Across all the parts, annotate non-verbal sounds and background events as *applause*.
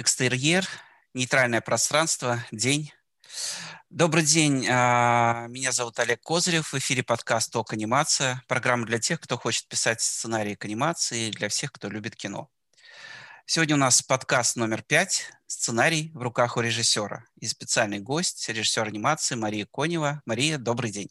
экстерьер, нейтральное пространство, день. Добрый день, а, меня зовут Олег Козырев, в эфире подкаст «Ток анимация», программа для тех, кто хочет писать сценарии к анимации, для всех, кто любит кино. Сегодня у нас подкаст номер пять, сценарий в руках у режиссера. И специальный гость, режиссер анимации Мария Конева. Мария, добрый день.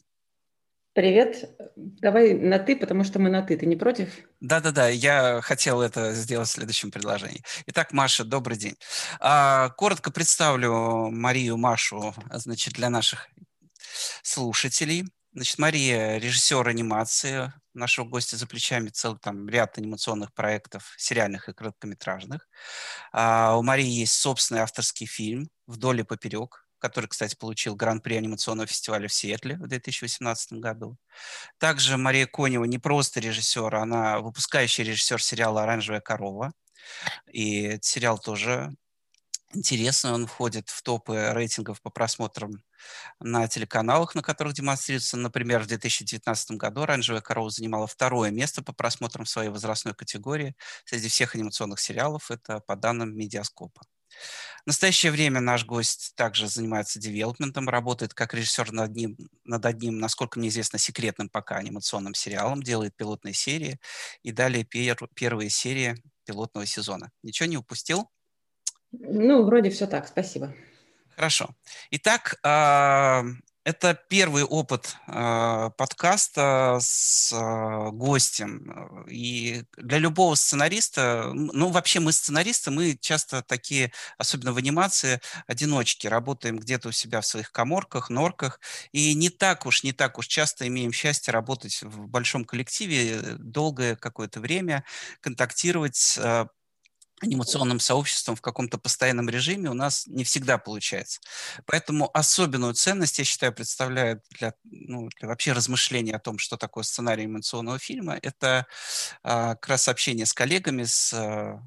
Привет. Давай на «ты», потому что мы на «ты». Ты не против? Да-да-да, я хотел это сделать в следующем предложении. Итак, Маша, добрый день. А, коротко представлю Марию Машу, значит, для наших слушателей. Значит, Мария – режиссер анимации, нашего гостя за плечами целый там ряд анимационных проектов, сериальных и короткометражных. А, у Марии есть собственный авторский фильм «Вдоль и поперек», который, кстати, получил гран-при анимационного фестиваля в Сиэтле в 2018 году. Также Мария Конева не просто режиссер, она выпускающий режиссер сериала «Оранжевая корова». И этот сериал тоже интересный, он входит в топы рейтингов по просмотрам на телеканалах, на которых демонстрируется. Например, в 2019 году «Оранжевая корова» занимала второе место по просмотрам в своей возрастной категории среди всех анимационных сериалов. Это по данным Медиаскопа. В настоящее время наш гость также занимается девелопментом, работает как режиссер над одним, над одним, насколько мне известно, секретным пока анимационным сериалом, делает пилотные серии и далее пер, первые серии пилотного сезона. Ничего не упустил? Ну, вроде все так, спасибо. Хорошо. Итак, а, это первый опыт э, подкаста с э, гостем. И для любого сценариста, ну вообще мы сценаристы, мы часто такие, особенно в анимации, одиночки, работаем где-то у себя в своих коморках, норках, и не так уж, не так уж часто имеем счастье работать в большом коллективе долгое какое-то время, контактировать, э, анимационным сообществом в каком-то постоянном режиме у нас не всегда получается. Поэтому особенную ценность, я считаю, представляет для, ну, для вообще размышления о том, что такое сценарий анимационного фильма, это а, как раз общение с коллегами, с а,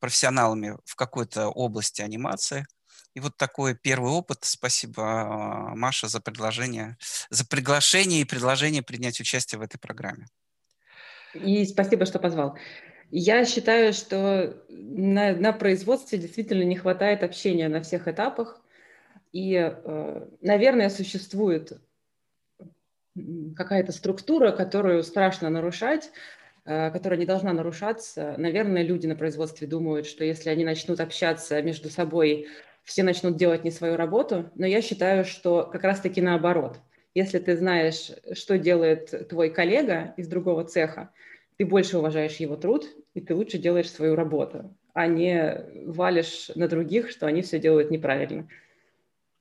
профессионалами в какой-то области анимации. И вот такой первый опыт. Спасибо, а, Маша, за предложение, за приглашение и предложение принять участие в этой программе. И спасибо, что позвал. Я считаю, что на, на производстве действительно не хватает общения на всех этапах. И, э, наверное, существует какая-то структура, которую страшно нарушать, э, которая не должна нарушаться. Наверное, люди на производстве думают, что если они начнут общаться между собой, все начнут делать не свою работу. Но я считаю, что как раз-таки наоборот. Если ты знаешь, что делает твой коллега из другого цеха, ты больше уважаешь его труд, и ты лучше делаешь свою работу, а не валишь на других, что они все делают неправильно.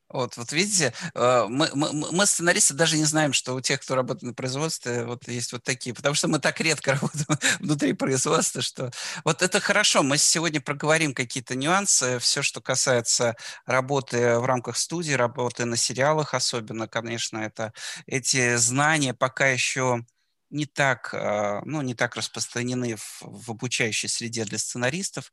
Вот, вот видите, э, мы, мы, мы сценаристы даже не знаем, что у тех, кто работает на производстве, вот есть вот такие, потому что мы так редко *laughs* работаем внутри производства, что вот это хорошо. Мы сегодня проговорим какие-то нюансы, все, что касается работы в рамках студии, работы на сериалах особенно, конечно, это эти знания пока еще не так, а, ну, не так распространены в, в обучающей среде для сценаристов,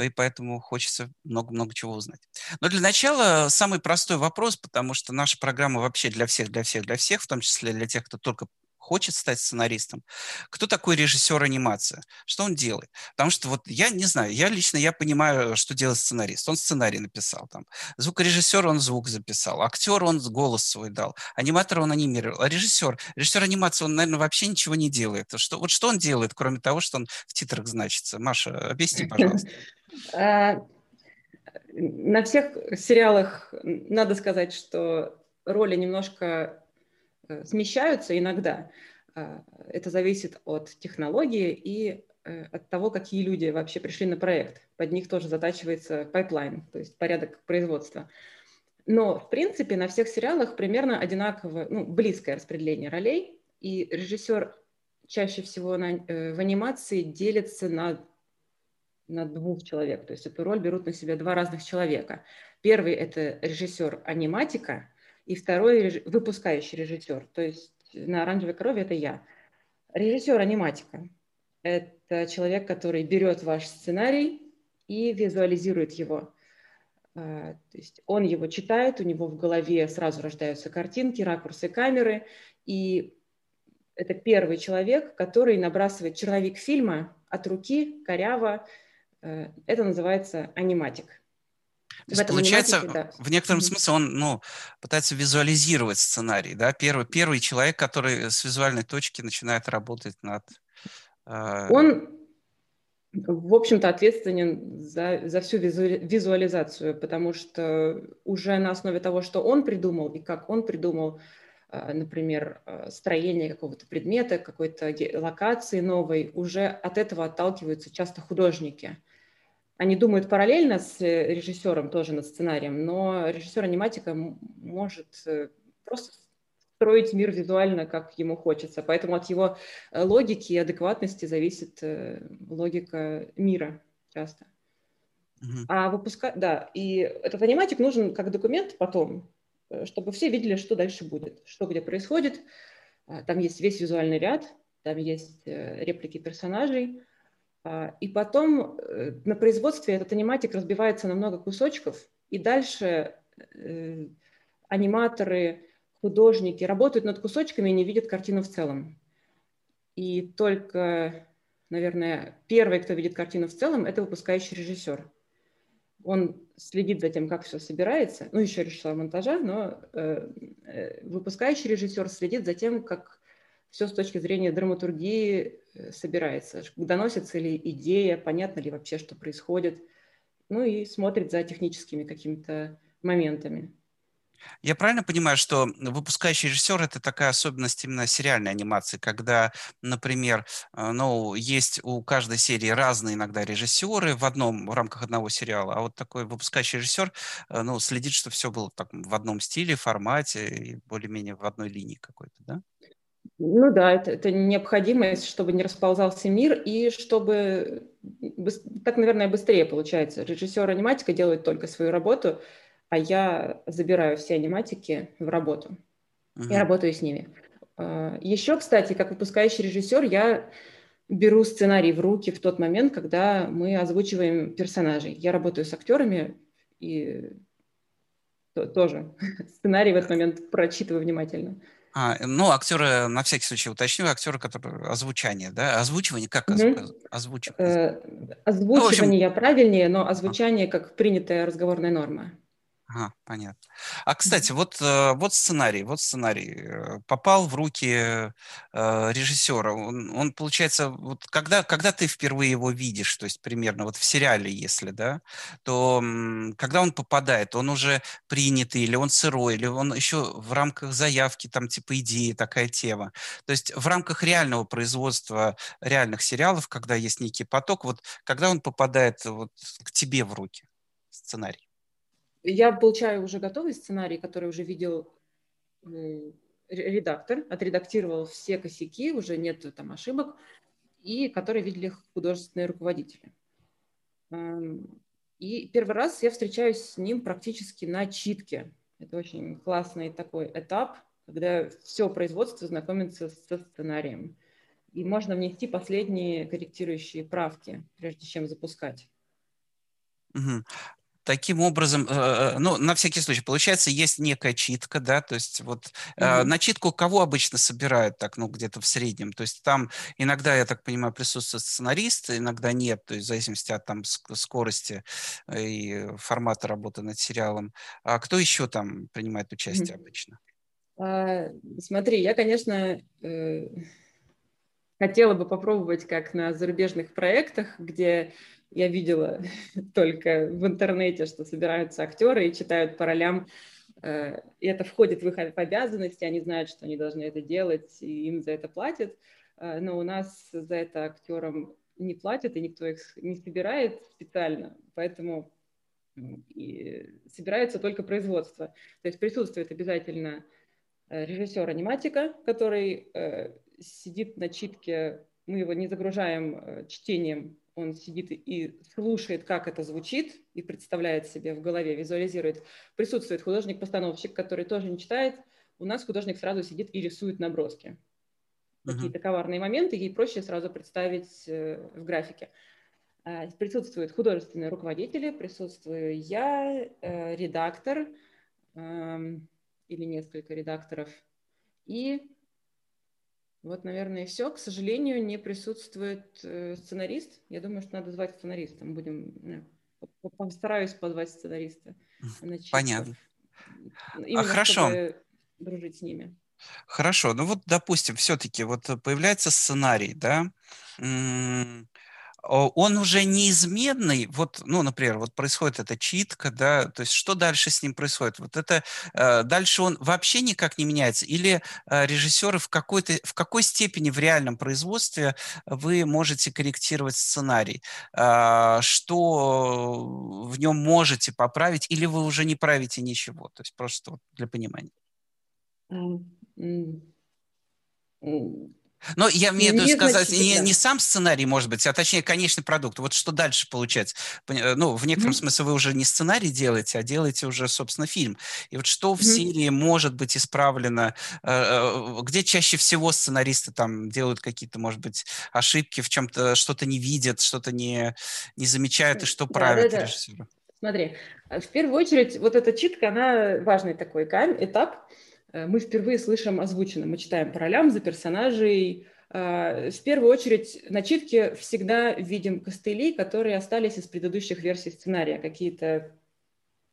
и поэтому хочется много-много чего узнать. Но для начала самый простой вопрос, потому что наша программа вообще для всех, для всех, для всех, в том числе для тех, кто только хочет стать сценаристом. Кто такой режиссер анимации? Что он делает? Потому что вот я не знаю, я лично я понимаю, что делает сценарист. Он сценарий написал там. Звукорежиссер он звук записал. Актер он голос свой дал. Аниматор он анимировал. А режиссер? Режиссер анимации он, наверное, вообще ничего не делает. Что, вот что он делает, кроме того, что он в титрах значится? Маша, объясни, пожалуйста. *laughs* А, на всех сериалах надо сказать, что роли немножко смещаются иногда. А, это зависит от технологии и э, от того, какие люди вообще пришли на проект. Под них тоже затачивается пайплайн, то есть порядок производства. Но, в принципе, на всех сериалах примерно одинаковое, ну, близкое распределение ролей, и режиссер чаще всего на, э, в анимации делится на, на двух человек. То есть эту роль берут на себя два разных человека. Первый – это режиссер аниматика, и второй выпускающий режиссер, то есть на «Оранжевой корове» это я. Режиссер аниматика – это человек, который берет ваш сценарий и визуализирует его. А, то есть он его читает, у него в голове сразу рождаются картинки, ракурсы камеры, и это первый человек, который набрасывает черновик фильма от руки, коряво, Это называется аниматик. То есть, получается, да. в некотором mm-hmm. смысле он ну, пытается визуализировать сценарий, да? Первый, первый человек, который с визуальной точки начинает работать над... Э... Он, в общем-то, ответственен за, за всю визуализацию, потому что уже на основе того, что он придумал и как он придумал, э, например, э, строение какого-то предмета, какой-то локации новой, уже от этого отталкиваются часто художники – они думают параллельно с э, режиссером тоже над сценарием, но режиссер-аниматика может э, просто строить мир визуально, как ему хочется. Поэтому от его э, логики и адекватности зависит логика мира часто. Uh-huh. А выпуска... Да, и этот аниматик нужен как документ потом, чтобы все видели, что дальше будет, что где происходит. А, там есть весь визуальный ряд, там есть реплики персонажей, и потом э, на производстве этот аниматик разбивается на много кусочков, и дальше э, аниматоры, художники работают над кусочками и не видят картину в целом. И только, наверное, первый, кто видит картину в целом, это выпускающий режиссер. Он следит за тем, как все собирается, ну, еще режиссер монтажа, но э, э выпускающий режиссер следит за тем, как все с точки зрения драматургии э, собирается. Доносится ли идея, понятно ли вообще, что происходит. Ну и смотрит за техническими какими-то моментами. Я правильно понимаю, что выпускающий режиссер это такая особенность именно сериальной анимации, когда, например, э, ну, есть у каждой серии разные иногда режиссеры в одном в рамках одного сериала, а вот такой выпускающий режиссер, э, ну, следит, что все было так, в одном стиле, формате и более-менее в одной линии какой-то, да? Ну да, это, это необходимость, чтобы не расползался мир и чтобы так, наверное, быстрее получается. Режиссер аниматика делает только свою работу, а я забираю все аниматики в работу uh-huh. и работаю с ними. А, Еще, кстати, как выпускающий режиссер, я беру сценарий в руки в тот момент, когда мы озвучиваем персонажей. Я работаю с актерами и тоже *laughs* сценарий в этот момент прочитываю внимательно. А, ну, актеры, на всякий случай уточню, актеры, которые озвучание, да? Озвучивание, как mm-hmm. озвучивать? Э, озвучивание ну, общем... правильнее, но озвучание как принятая разговорная норма. Ага, понятно. А, кстати, вот, э, вот сценарий, вот сценарий э, попал в руки э, режиссера. Он, он, получается, вот когда, когда ты впервые его видишь, то есть примерно вот в сериале, если, да, то когда он попадает, он уже принятый, или он сырой, или он еще в рамках заявки, там, типа идеи, такая тема. То есть в рамках реального производства реальных сериалов, когда есть некий поток, вот когда он попадает вот к тебе в руки, сценарий? Я получаю уже готовый сценарий, который уже видел редактор, отредактировал все косяки, уже нет там ошибок, и которые видели художественные руководители. И первый раз я встречаюсь с ним практически на читке. Это очень классный такой этап, когда все производство знакомится со сценарием. И можно внести последние корректирующие правки, прежде чем запускать. Угу таким образом, э, э, ну, на всякий случай, получается, есть некая читка, да, то есть вот mm-hmm. на читку кого обычно собирают так, ну, где-то в среднем? То есть там иногда, я так понимаю, присутствует сценарист, иногда нет, то есть в зависимости от там скорости и формата работы над сериалом. А кто еще там принимает участие mm-hmm. обычно? А, смотри, я, конечно, э, хотела бы попробовать, как на зарубежных проектах, где я видела *laughs* только в интернете, что собираются актеры и читают по ролям. Э, и это входит в их обязанности, они знают, что они должны это делать, и им за это платят. Э, но у нас за это актерам не платят, и никто их не собирает специально, поэтому и собирается только производство. То есть присутствует обязательно э, режиссер аниматика, который сидит на читке, мы его не загружаем чтением он сидит и слушает, как это звучит, и представляет себе в голове, визуализирует. Присутствует художник-постановщик, который тоже не читает. У нас художник сразу сидит и рисует наброски. Uh-huh. Какие-то коварные моменты ей проще сразу представить э, в графике. А, присутствуют художественные руководители, присутствую я, э, редактор эм, или несколько редакторов, и Вот, наверное, и все. К сожалению, не присутствует э, сценарист. Я думаю, что надо звать сценариста. Мы будем... Ну, постараюсь позвать сценариста. Понятно. Именно, а хорошо. Дружить с ними. Хорошо. Ну вот, допустим, все-таки вот появляется сценарий, да? Он уже неизменный, вот, ну, например, вот происходит эта читка, да, то есть что дальше с ним происходит? Вот это, э, дальше он вообще никак не меняется? Или э, режиссеры в какой-то, в какой степени в реальном производстве вы можете корректировать сценарий? Э, что в нем можете поправить, или вы уже не правите ничего? То есть просто для понимания. Но я имею в виду сказать, не, не сам сценарий, может быть, а точнее конечный продукт. Вот что дальше получается? Э, ну, в некотором mm-hmm. смысле вы уже не сценарий делаете, а делаете уже, собственно, фильм. И вот что в mm-hmm. серии может быть исправлено? Э, э, где чаще всего сценаристы там делают какие-то, может быть, ошибки, в чем-то что-то не видят, что-то не, не замечают, и что да, правят да, да. режиссеры? Смотри, в первую очередь, вот эта читка, она важный такой этап, мы впервые слышим озвучено. Мы читаем по ролям за персонажей. Э, в первую очередь, начитки всегда видим костыли, которые остались из предыдущих версий сценария, какие-то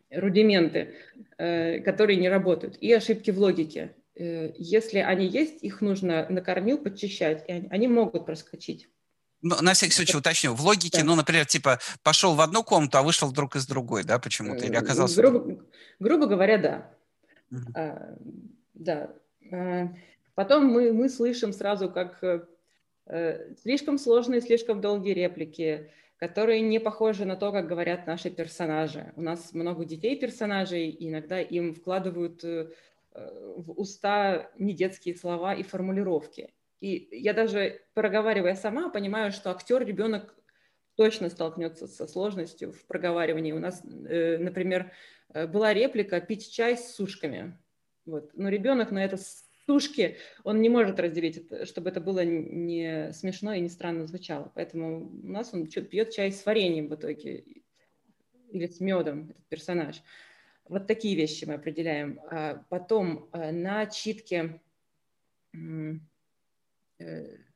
рудименты, э, которые не работают, и ошибки в логике. Если они есть, их нужно на корню подчищать, и они могут проскочить. Ну, на всякий случай уточню. В логике, да. ну, например, типа пошел в одну комнату, а вышел вдруг из другой, да, почему-то? Или оказался... Грубо, грубо говоря, да. А, да. А, потом мы, мы слышим сразу, как э, слишком сложные, слишком долгие реплики, которые не похожи на то, как говорят наши персонажи. У нас много детей персонажей, и иногда им вкладывают э, в уста не детские слова и формулировки. И я даже, проговаривая сама, понимаю, что актер, ребенок точно столкнется со сложностью в проговаривании. У нас, э, например, Э, была реплика «пить чай с сушками». Вот. Но ребенок на это сушки, он не может разделить это, чтобы это было не смешно и не странно звучало. Поэтому у нас он пьет чай с вареньем в итоге или с медом, этот персонаж. Вот такие вещи мы определяем. А потом э, на читке, э,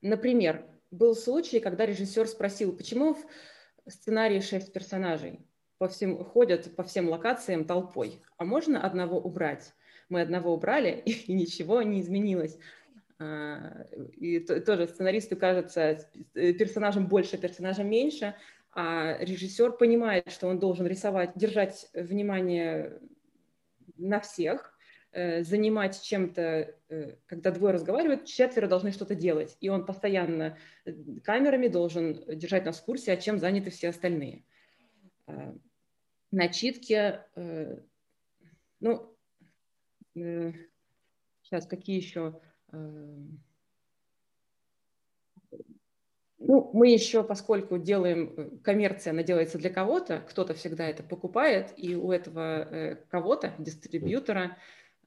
например, был случай, когда режиссер спросил, почему в сценарии шесть персонажей? по всем, ходят по всем локациям толпой. А можно одного убрать? Мы одного убрали, *laughs* и ничего не изменилось. А, и тоже сценаристу кажется э, персонажем больше, персонажем меньше, а режиссер понимает, что он должен рисовать, держать внимание на всех, э, занимать чем-то, э, когда двое разговаривают, четверо должны что-то делать. И он постоянно камерами должен держать нас в курсе, о чем заняты все остальные. А, начитки, ну, сейчас какие еще... Э, ну, мы еще, поскольку делаем, коммерция, она делается для кого-то, кто-то всегда это покупает, и у этого кого-то, дистрибьютора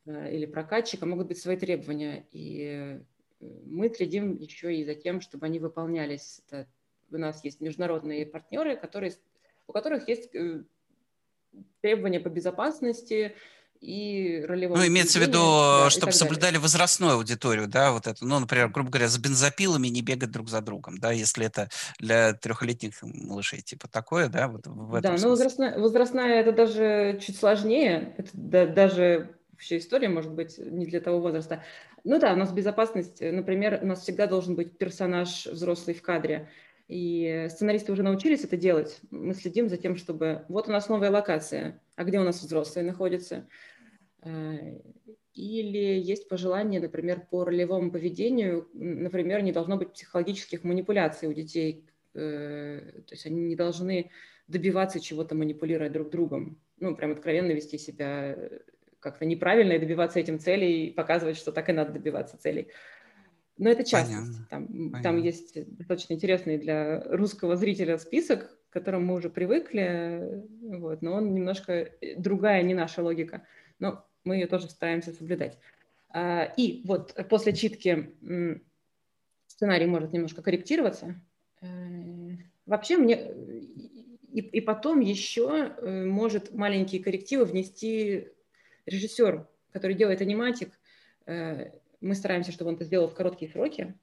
или прокатчика могут быть свои требования. И мы следим еще и за тем, чтобы они выполнялись. Это, у нас есть международные партнеры, которые, у которых есть требования по безопасности и ролевому Ну, имеется в виду, да, чтобы соблюдали далее. возрастную аудиторию, да, вот это, ну, например, грубо говоря, за бензопилами не бегать друг за другом, да, если это для трехлетних малышей, типа такое, да, вот в этом Да, ну, возрастная, возрастная это даже чуть сложнее, это да, даже вообще история может быть не для того возраста. Ну да, у нас безопасность, например, у нас всегда должен быть персонаж взрослый в кадре, и сценаристы уже научились это делать. Мы следим за тем, чтобы... Вот у нас новая локация, а где у нас взрослые находятся? Э, или есть пожелание, например, по ролевому поведению, например, не должно быть психологических манипуляций у детей, э, то есть они не должны добиваться чего-то, манипулируя друг другом, ну, прям откровенно вести себя как-то неправильно и добиваться этим целей, и показывать, что так и надо добиваться целей. Но это частность. Там, там есть достаточно интересный для русского зрителя список, к которому мы уже привыкли, вот, но он немножко э, другая, не наша логика. Но мы ее тоже стараемся соблюдать. А, и вот после читки сценарий может немножко корректироваться. Э, вообще мне и, и потом еще э, может маленькие коррективы внести режиссер, который делает аниматик, мы стараемся, чтобы он это сделал в короткие сроки.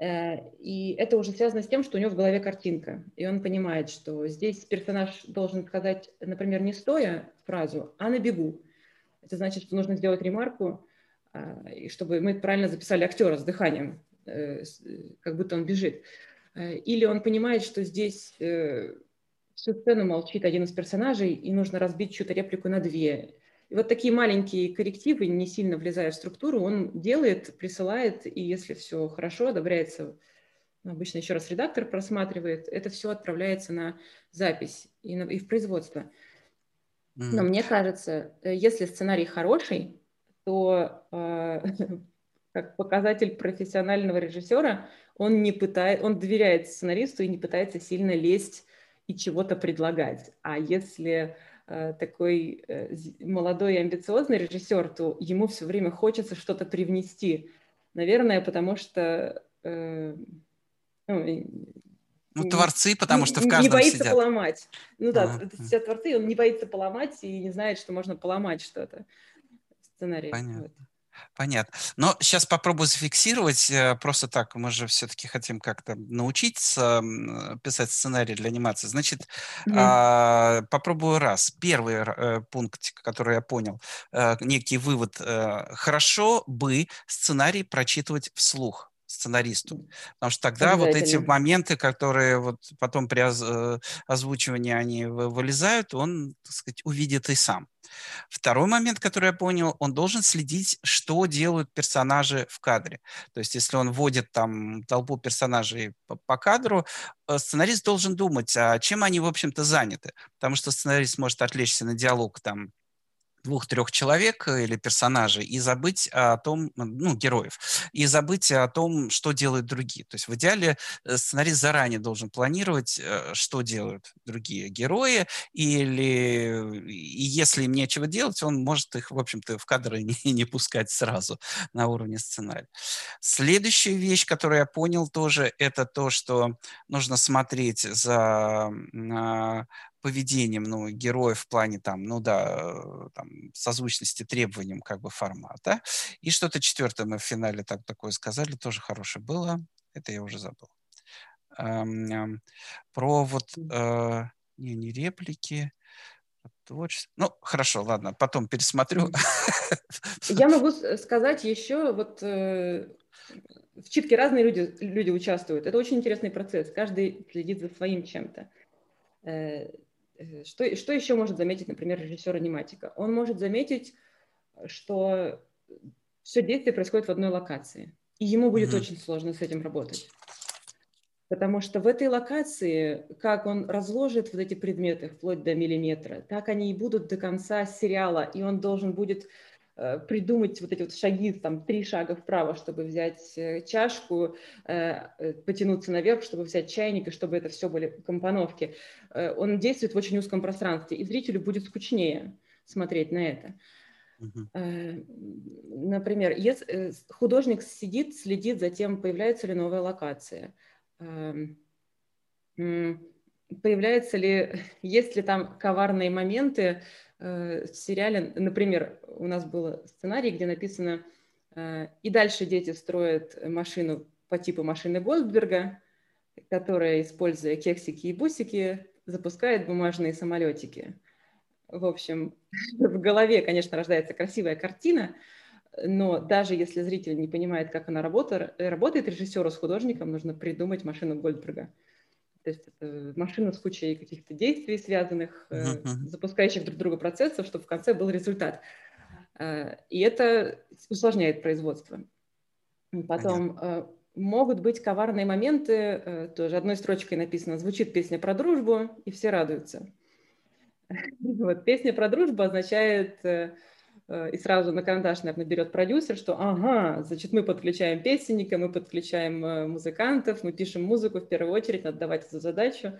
Э, и это уже связано с тем, что у него в голове картинка. И он понимает, что здесь персонаж должен сказать, например, не стоя фразу, а на бегу. Это значит, что нужно сделать ремарку, и чтобы мы правильно записали актера с дыханием, как будто он бежит. Или он понимает, что здесь всю сцену молчит один из персонажей, и нужно разбить чью-то реплику на две. И вот такие маленькие коррективы, не сильно влезая в структуру, он делает, присылает, и если все хорошо, одобряется, ну, обычно еще раз редактор просматривает, это все отправляется на запись и, на, и в производство. Но мне кажется, э, если сценарий хороший, то э, *laughs* как показатель профессионального режиссера, он не пытает, он доверяет сценаристу и не пытается сильно лезть и чего-то предлагать. А если э, такой э, молодой и амбициозный режиссер, то ему все время хочется что-то привнести. Наверное, потому что... Э, ну, ну, творцы, потому что в каждом Не боится сидят. поломать. Ну да, а, все творцы, он не боится поломать и не знает, что можно поломать что-то в сценарии. Понятно. Вот. Понятно. Но сейчас попробую зафиксировать. Э, просто так, мы же все-таки хотим как-то научиться писать сценарий для анимации. Значит, mm-hmm. попробую раз. Первый э, пункт, который я понял, э, некий вывод. Хорошо бы сценарий прочитывать вслух сценаристу. Потому что тогда вот эти моменты, которые вот потом при озвучивании они вылезают, он, так сказать, увидит и сам. Второй момент, который я понял, он должен следить, что делают персонажи в кадре. То есть если он вводит там толпу персонажей по, по кадру, э, сценарист должен думать, а чем они, в общем-то, заняты. Потому что сценарист может отвлечься на диалог там двух-трех человек э, или персонажей и забыть о том, ну, героев, и забыть о том, что делают другие. То есть в идеале э, сценарист заранее должен планировать, э, что делают другие герои, или и если им нечего делать, он может их, в общем-то, в кадры *laughs* не, не пускать сразу на уровне сценария. Следующая вещь, которую я понял тоже, это то, что нужно смотреть за поведением ну, героев в плане там, ну да, э, там, созвучности требованиям как бы формата. И что-то четвертое мы в финале так, такое сказали, тоже хорошее было. Это я уже забыл. Эм, про вот, э, не, не реплики, творчество. Ну, хорошо, ладно, потом пересмотрю. Я могу сказать еще, вот э, в читке разные люди, люди участвуют. Это очень интересный процесс. Каждый следит за своим чем-то. Э, Э, что, что еще может заметить, например, режиссер аниматика? Он может заметить, что все действие происходит в одной локации, и ему будет mm-hmm. очень сложно с этим работать. Потому что в этой локации, как он разложит вот эти предметы вплоть до миллиметра, так они и будут до конца сериала, и он должен будет Э, придумать вот эти вот шаги, там, три шага вправо, чтобы взять э, чашку, э, потянуться наверх, чтобы взять чайник, и чтобы это все были компоновки. Он действует в очень узком пространстве, и зрителю будет скучнее смотреть на это. Например, если художник сидит, следит за тем, появляется ли новая локация, эм, появляется ли, *laughs* есть ли там коварные моменты, Э, в сериале, например, у нас был сценарий, где написано э, «И дальше дети строят машину по типу машины Гольдберга, которая, используя кексики и бусики, запускает бумажные самолетики». В общем, *laughs* в голове, конечно, рождается красивая картина, но даже если зритель не понимает, как она работает, работает режиссеру с художником нужно придумать машину Гольдберга. То есть это машина с кучей каких-то действий, связанных, uh-huh. запускающих друг друга процессов, чтобы в конце был результат. Э, и это усложняет производство. Потом Понятно. могут быть коварные моменты, тоже одной строчкой написано, звучит песня про дружбу, и все радуются. *laughs* Вот, песня про дружбу означает Э, и сразу на карандаш, наверное, берет продюсер, что ага, значит, мы подключаем песенника, мы подключаем э, музыкантов, мы пишем музыку в первую очередь, надо давать эту задачу.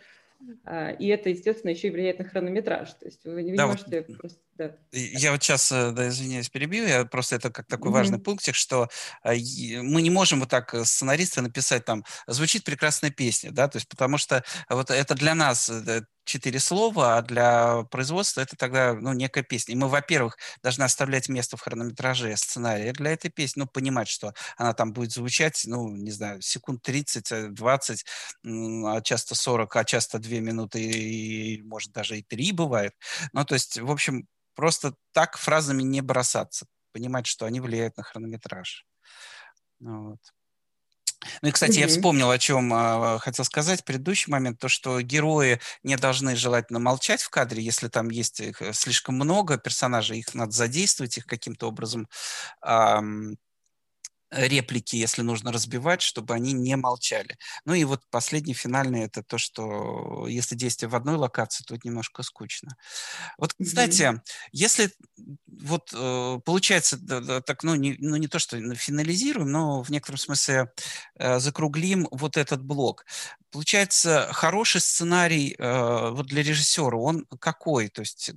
А, и это, естественно, еще и влияет на хронометраж. То есть вы не, да, можете вот, просто... Да. Я вот сейчас, э, да, извиняюсь, перебью, я просто это как такой mm-hmm. важный пунктик, что мы не можем вот так сценаристы написать там, звучит прекрасная песня, да, то есть потому что вот это для нас четыре слова, а для производства это тогда ну, некая песня. И мы, во-первых, должны оставлять место в хронометраже сценария для этой песни, ну, понимать, что она там будет звучать, ну, не знаю, секунд 30, 20, э, а часто 40, а часто 2 минуты, и, может, даже и 3 бывает. Ну, то есть, в общем, просто так фразами не бросаться, понимать, что они влияют на хронометраж. Ну, вот. Ну и, кстати, mm-hmm. я вспомнил, о чем э, хотел сказать. Предыдущий момент, то, что герои не должны желательно молчать в кадре, если там есть их э, слишком много персонажей, их надо задействовать, их каким-то образом э, реплики, если нужно разбивать, чтобы они не молчали. Ну и вот последний, финальный, это то, что если действие в одной локации, то это немножко скучно. Вот, кстати, mm-hmm. если вот э, получается так, ну не, ну не то, что финализируем, но в некотором смысле э, закруглим вот этот блок. Получается, хороший сценарий э, вот для режиссера, он какой? То есть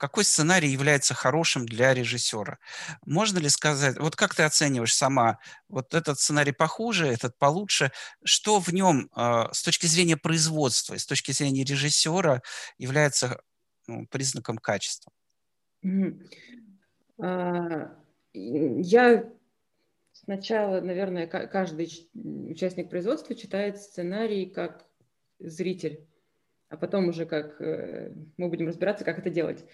какой сценарий является хорошим для режиссера? Можно ли сказать, вот как ты оцениваешь сама, вот этот сценарий похуже, этот получше, что в нем э, с точки зрения производства, с точки зрения режиссера является ну, признаком качества? А, я сначала, наверное, каждый участник производства читает сценарий как зритель, а потом уже как э, мы будем разбираться, как это делать.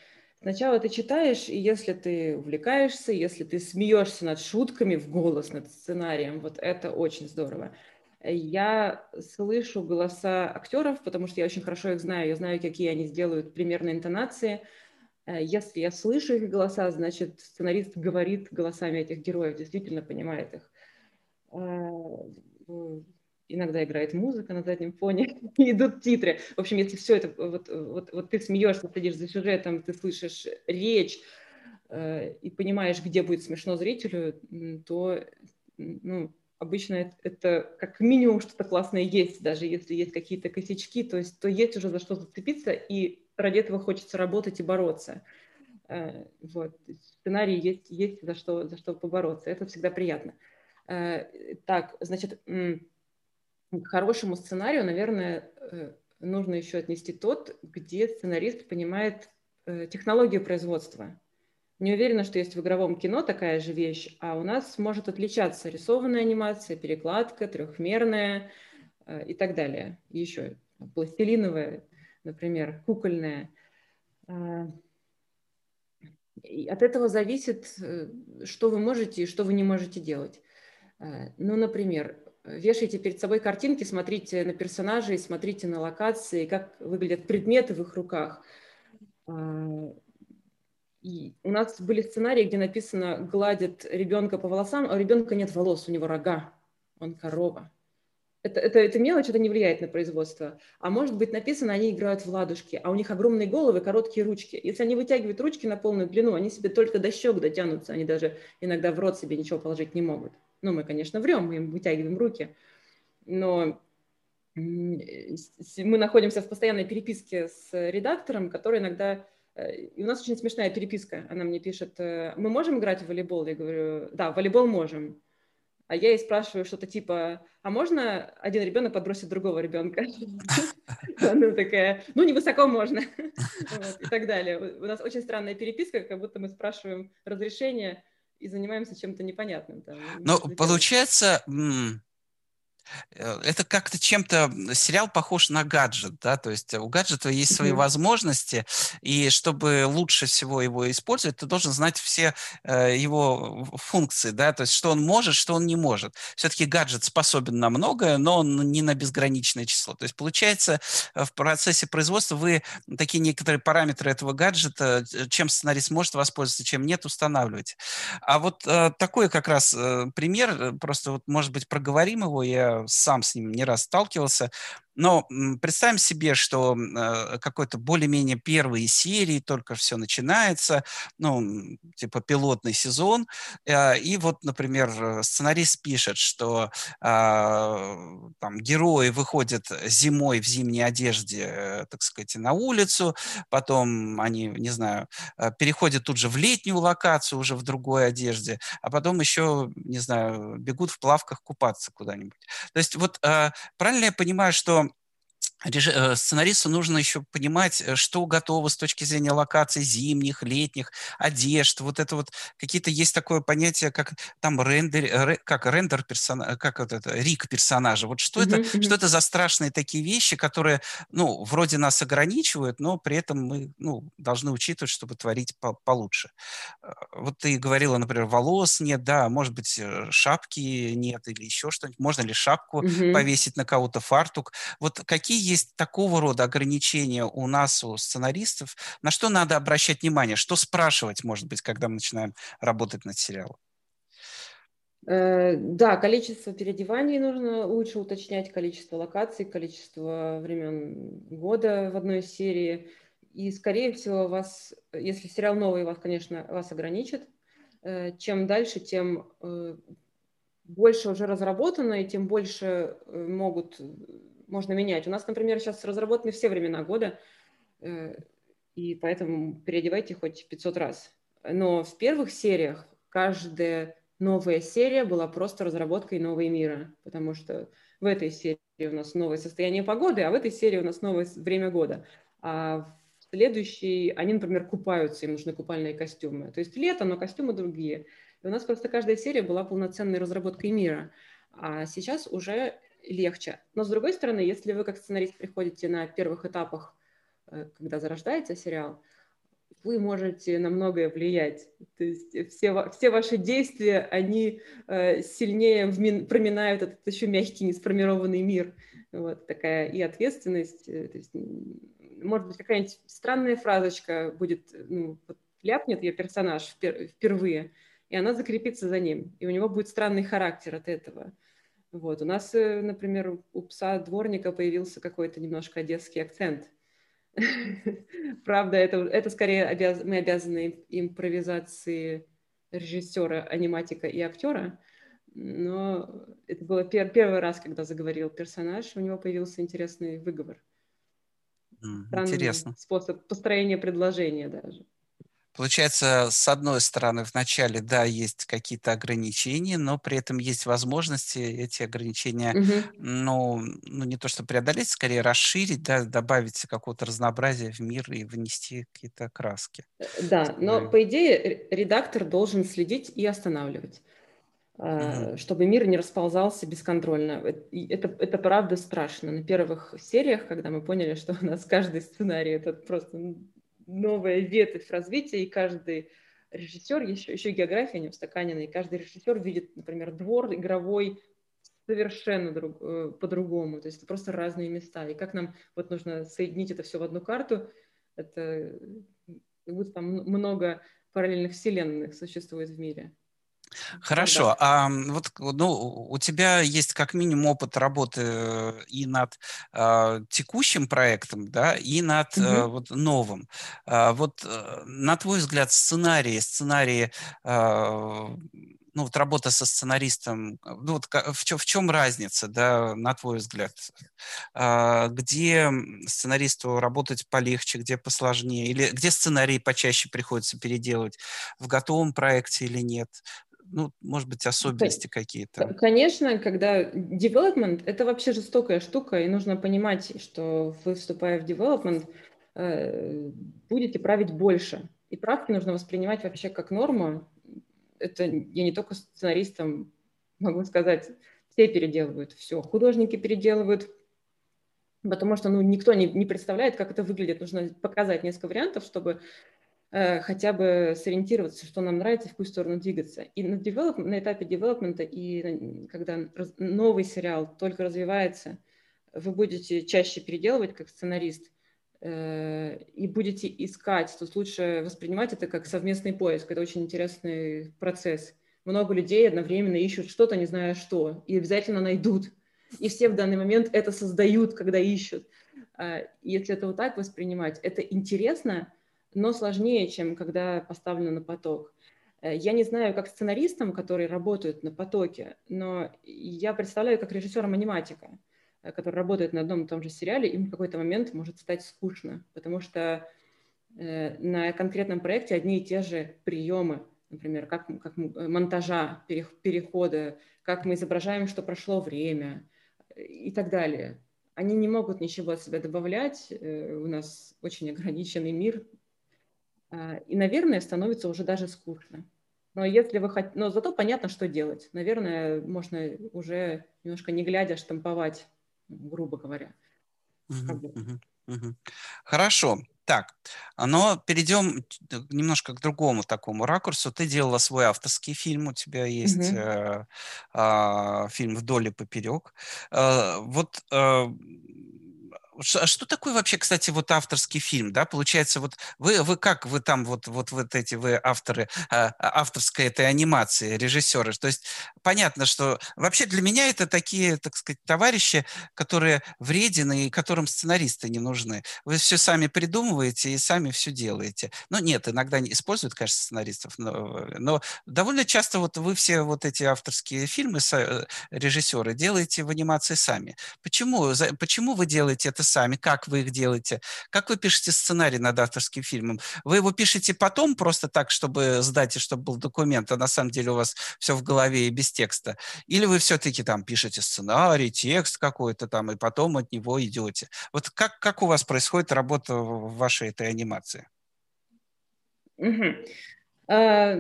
Сначала ты читаешь, и если ты увлекаешься, если ты смеешься над шутками в голос, над сценарием, вот это очень здорово. Я слышу голоса актеров, потому что я очень хорошо их знаю, я знаю, какие они сделают примерно интонации. Если я слышу их голоса, значит, сценарист говорит голосами этих героев, действительно понимает их иногда играет музыка на заднем фоне, *laughs* и идут титры. В общем, если все это, вот, вот, вот ты смеешься, следишь за сюжетом, ты слышишь речь э, и понимаешь, где будет смешно зрителю, то ну, обычно это, это как минимум что-то классное есть, даже если есть какие-то косячки, то есть то есть уже за что зацепиться, и ради этого хочется работать и бороться. Э, вот. Сценарий есть, есть за, что, за что побороться, это всегда приятно. Э, так, значит, к хорошему сценарию, наверное, э, нужно еще отнести тот, где сценарист понимает э, технологию производства. Не уверена, что есть в игровом кино такая же вещь, а у нас может отличаться рисованная анимация, перекладка, трехмерная э, и так далее. Еще пластилиновая, например, кукольная. И от этого зависит, что вы можете и что вы не можете делать. Ну, например, вешайте перед собой картинки, смотрите на персонажей, смотрите на локации, как выглядят предметы в их руках. А, и у нас были сценарии, где написано «гладит ребенка по волосам», а у ребенка нет волос, у него рога, он корова. Это, это, это мелочь, это не влияет на производство. А может быть написано, они играют в ладушки, а у них огромные головы, короткие ручки. Если они вытягивают ручки на полную длину, они себе только до щек дотянутся, они даже иногда в рот себе ничего положить не могут. Ну, мы, конечно, врем, мы им вытягиваем руки, но мы находимся в постоянной переписке с редактором, который иногда... Э, и у нас очень смешная переписка. Она мне пишет, э, мы можем играть в волейбол? Я говорю, да, в волейбол можем. А я ей спрашиваю что-то типа, а можно один ребенок подбросить другого ребенка? *laughs* Она такая, ну, невысоко можно. *laughs* И так далее. У нас очень странная переписка, как будто мы спрашиваем разрешение и занимаемся чем-то непонятным. Там, ну, получается, это как-то чем-то сериал похож на гаджет, да, то есть у гаджета есть свои mm-hmm. возможности, и чтобы лучше всего его использовать, ты должен знать все э, его функции, да, то есть что он может, что он не может. Все-таки гаджет способен на многое, но он не на безграничное число. То есть получается э, в процессе производства вы такие некоторые параметры этого гаджета, э, чем сценарист может воспользоваться, чем нет, устанавливаете. А вот э, такой как раз э, пример, просто вот может быть проговорим его, я сам с ним не раз сталкивался. Но представим себе, что э, какой-то более-менее первые серии, только все начинается, ну, типа пилотный сезон, э, и вот, например, сценарист пишет, что э, там герои выходят зимой в зимней одежде, э, так сказать, на улицу, потом они, не знаю, э, переходят тут же в летнюю локацию, уже в другой одежде, а потом еще, не знаю, бегут в плавках купаться куда-нибудь. То есть вот э, правильно я понимаю, что Э, сценаристу нужно еще понимать, э, что готово с точки зрения локаций зимних, летних, одежд. Вот это вот какие-то есть такое понятие, как там рендер, как рендер персонажа, как вот это, рик персонажа. Вот что это, что это за страшные такие вещи, которые, ну, вроде нас ограничивают, но при этом мы, ну, должны учитывать, чтобы творить по получше. Э, вот ты говорила, например, волос нет, да, может быть, шапки нет или еще что-нибудь. Можно ли шапку повесить на кого-то, фартук? Вот какие есть такого рода ограничения у нас, у сценаристов, на что надо обращать внимание, что спрашивать, может быть, когда мы начинаем работать над сериалом? Э, да, количество переодеваний нужно лучше уточнять, количество локаций, количество времен года в одной серии. И, скорее всего, вас, если сериал новый, вас, конечно, вас ограничит. Э, чем дальше, тем э, больше уже разработано, и тем больше могут можно менять. У нас, например, сейчас разработаны все времена года, э, и поэтому переодевайте хоть 500 раз. Но в первых сериях каждая новая серия была просто разработкой новой мира, потому что в этой серии у нас новое состояние погоды, а в этой серии у нас новое время года. А в следующей они, например, купаются, им нужны купальные костюмы. То есть лето, но костюмы другие. И у нас просто каждая серия была полноценной разработкой мира. А сейчас уже легче. Но с другой стороны, если вы как сценарист приходите на первых этапах, э, когда зарождается сериал, вы можете на многое влиять. То есть все, все ваши действия, они э, сильнее проминают этот еще мягкий, несформированный мир. Вот такая и ответственность. Э, то есть, может быть, какая-нибудь странная фразочка будет, ну, ляпнет ее персонаж впер, впервые, и она закрепится за ним. И у него будет странный характер от этого. Вот. У нас, э, например, у пса дворника появился какой-то немножко одесский акцент. *laughs* Правда, это, это скорее обяз... мы обязаны импровизации режиссера, аниматика и актера, но это было пер первый раз, когда заговорил персонаж, у него появился интересный выговор. Странный Интересно. способ построения предложения даже. Получается, с одной стороны, в начале, да, есть какие-то ограничения, но при этом есть возможности эти ограничения, угу. ну, ну, не то что преодолеть, скорее расширить, да, добавить какого-то разнообразия в мир и внести какие-то краски. Э, да, но по идее редактор должен следить и останавливать. Uh-huh. чтобы мир не расползался бесконтрольно. Это, это правда страшно. На первых сериях, когда мы поняли, что у нас каждый сценарий это просто новая ветвь развития, и каждый режиссер, еще, еще география не устаканена, и каждый режиссер видит, например, двор игровой совершенно друг, э, по-другому, то есть это просто разные места, и как нам вот нужно соединить это все в одну карту, это будет там много параллельных вселенных существует в мире. Хорошо. А вот ну, у тебя есть как минимум опыт работы э, и над а, текущим проектом, да, и над угу. а, вот новым. А, вот а, на твой взгляд сценарии, сценарии а, ну, вот работа со сценаристом, ну, вот в, чем, в чем разница, да, на твой взгляд? А, где сценаристу работать полегче, где посложнее? Или где сценарий почаще приходится переделывать? В готовом проекте или нет? Ну, может быть, особенности какие-то? Конечно, когда development — это вообще жестокая штука, и нужно понимать, что вы, вступая в development, э, будете править больше. И правки нужно воспринимать вообще как норму. Это я не только сценаристам могу сказать, все переделывают все. Художники переделывают, потому что ну, никто не, не представляет, как это выглядит. Нужно показать несколько вариантов, чтобы хотя бы сориентироваться, что нам нравится, в какую сторону двигаться. И на, девелоп, на этапе девелопмента, и когда новый сериал только развивается, вы будете чаще переделывать как сценарист, э, и будете искать, тут лучше воспринимать это как совместный поиск. Это очень интересный процесс. Много людей одновременно ищут что-то, не зная что, и обязательно найдут. И все в данный момент это создают, когда ищут. А, если это вот так воспринимать, это интересно, но сложнее, чем когда поставлено на поток. Э, я не знаю, как сценаристам, которые работают на потоке, но я представляю как режиссером аниматика, э, который работает на одном и том же сериале, им в какой-то момент может стать скучно, потому что э, на конкретном проекте одни и те же приемы, например, как, как монтажа, перехода, как мы изображаем, что прошло время и так далее. они не могут ничего от себя добавлять. У нас очень ограниченный мир. А, и, наверное, становится уже даже скучно. Но если вы хотите, но зато понятно, что делать. Наверное, можно уже немножко не глядя штамповать, грубо говоря. Угу, угу, угу. Хорошо. Так, но перейдем немножко к другому такому ракурсу. Ты делала свой авторский фильм, у тебя есть mm э, э, фильм «Вдоль и поперек». Э, вот э, что такое вообще, кстати, вот авторский фильм, да? Получается, вот вы, вы как, вы там вот, вот, вот эти, вы авторы а, а, авторской этой анимации, режиссеры. То есть понятно, что вообще для меня это такие, так сказать, товарищи, которые вредины и которым сценаристы не нужны. Вы все сами придумываете и сами все делаете. Ну, нет, иногда используют, конечно, сценаристов, но, но довольно часто вот вы все вот эти авторские фильмы, э, режиссеры, делаете в анимации сами. Почему, почему вы делаете это сами, как вы их делаете, как вы пишете сценарий над авторским фильмом. Вы его пишете потом просто так, чтобы сдать и чтобы был документ, а на самом деле у вас все в голове и без текста. Или вы все-таки там пишете сценарий, текст какой-то там, и потом от него идете. Вот как, как у вас происходит работа в вашей этой анимации? Угу. А,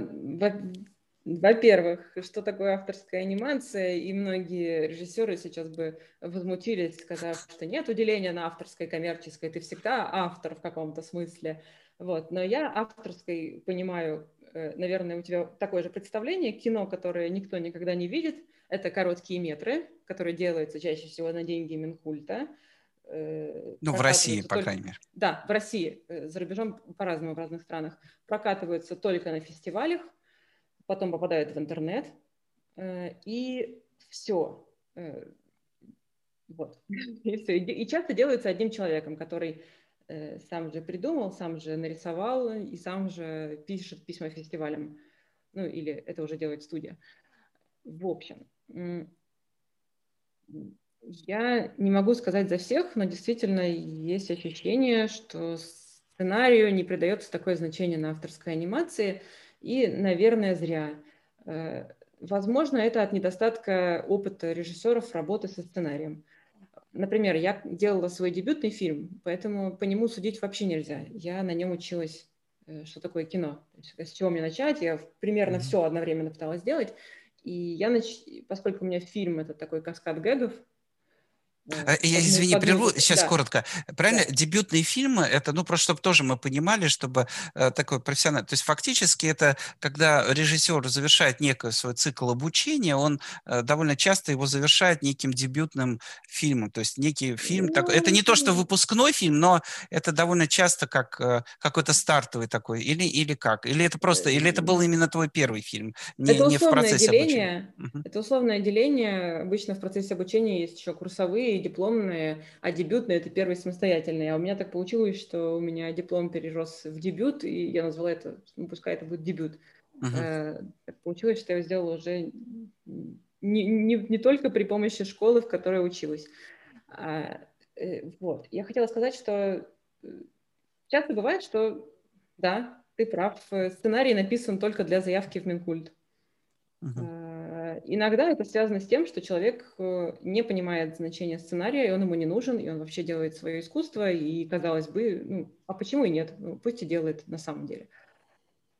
во-первых, что такое авторская анимация, и многие режиссеры сейчас бы возмутились, сказав, что нет уделения на авторской, коммерческой, ты всегда автор в каком-то смысле. Вот. Но я авторской понимаю, э, наверное, у тебя такое же представление, кино, которое никто никогда не видит, это короткие метры, которые делаются чаще всего на деньги Минкульта. Э, ну, в России, только... по крайней мере. Да, в России, э, за рубежом по-разному в разных странах. Прокатываются только на фестивалях, потом попадают в интернет, э, и все. Э, вот. *laughs* И все. И часто делается одним человеком, который э, сам же придумал, сам же нарисовал и сам же пишет письма фестивалям. Ну, или это уже делает студия. В общем, я не могу сказать за всех, но действительно есть ощущение, что сценарию не придается такое значение на авторской анимации – и, наверное, зря. Э, возможно, это от недостатка опыта режиссеров работы со сценарием. Например, я делала свой дебютный фильм, поэтому по нему судить вообще нельзя. Я на нем училась, э, что такое кино. с чего мне начать? Я примерно mm-hmm. все одновременно пыталась сделать. И я, нач... поскольку у меня фильм это такой каскад гэгов, я, извини, прерву сейчас да. коротко. Правильно, да. дебютные фильмы, это, ну, просто чтобы тоже мы понимали, чтобы э, такой профессиональный... То есть фактически это, когда режиссер завершает некий свой цикл обучения, он э, довольно часто его завершает неким дебютным фильмом. То есть некий фильм... Ну, так, это не то, что выпускной фильм, но это довольно часто как э, какой-то стартовый такой. Или, или как? Или это просто... Или это был именно твой первый фильм? Не, это не в процессе деление. обучения? Это условное деление. Обычно в процессе обучения есть еще курсовые вторые дипломные, а дебютные – это первый самостоятельный. А у меня так получилось, что у меня диплом перерос в дебют, и я назвала это, ну, пускай это будет дебют. Uh-huh. Так получилось, что я сделала уже не, не, не только при помощи школы, в которой училась. А, э, вот. Я хотела сказать, что э, часто бывает, что да, ты прав, сценарий написан только для заявки в Минкульт. Uh-huh. Иногда это связано с тем, что человек э, не понимает значения сценария, и он ему не нужен, и он вообще делает свое искусство, и, казалось бы, ну, а почему и нет? Ну, пусть и делает на самом деле.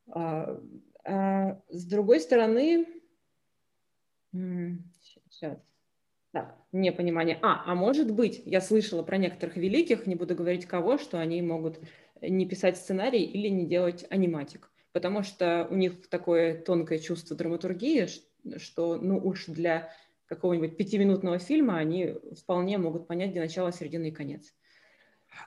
А, а, с другой стороны, сейчас, так, непонимание. А, а может быть, я слышала про некоторых великих, не буду говорить кого, что они могут не писать сценарий или не делать аниматик, потому что у них такое тонкое чувство драматургии, что ну уж для какого-нибудь пятиминутного фильма они вполне могут понять, где начало, середина и конец.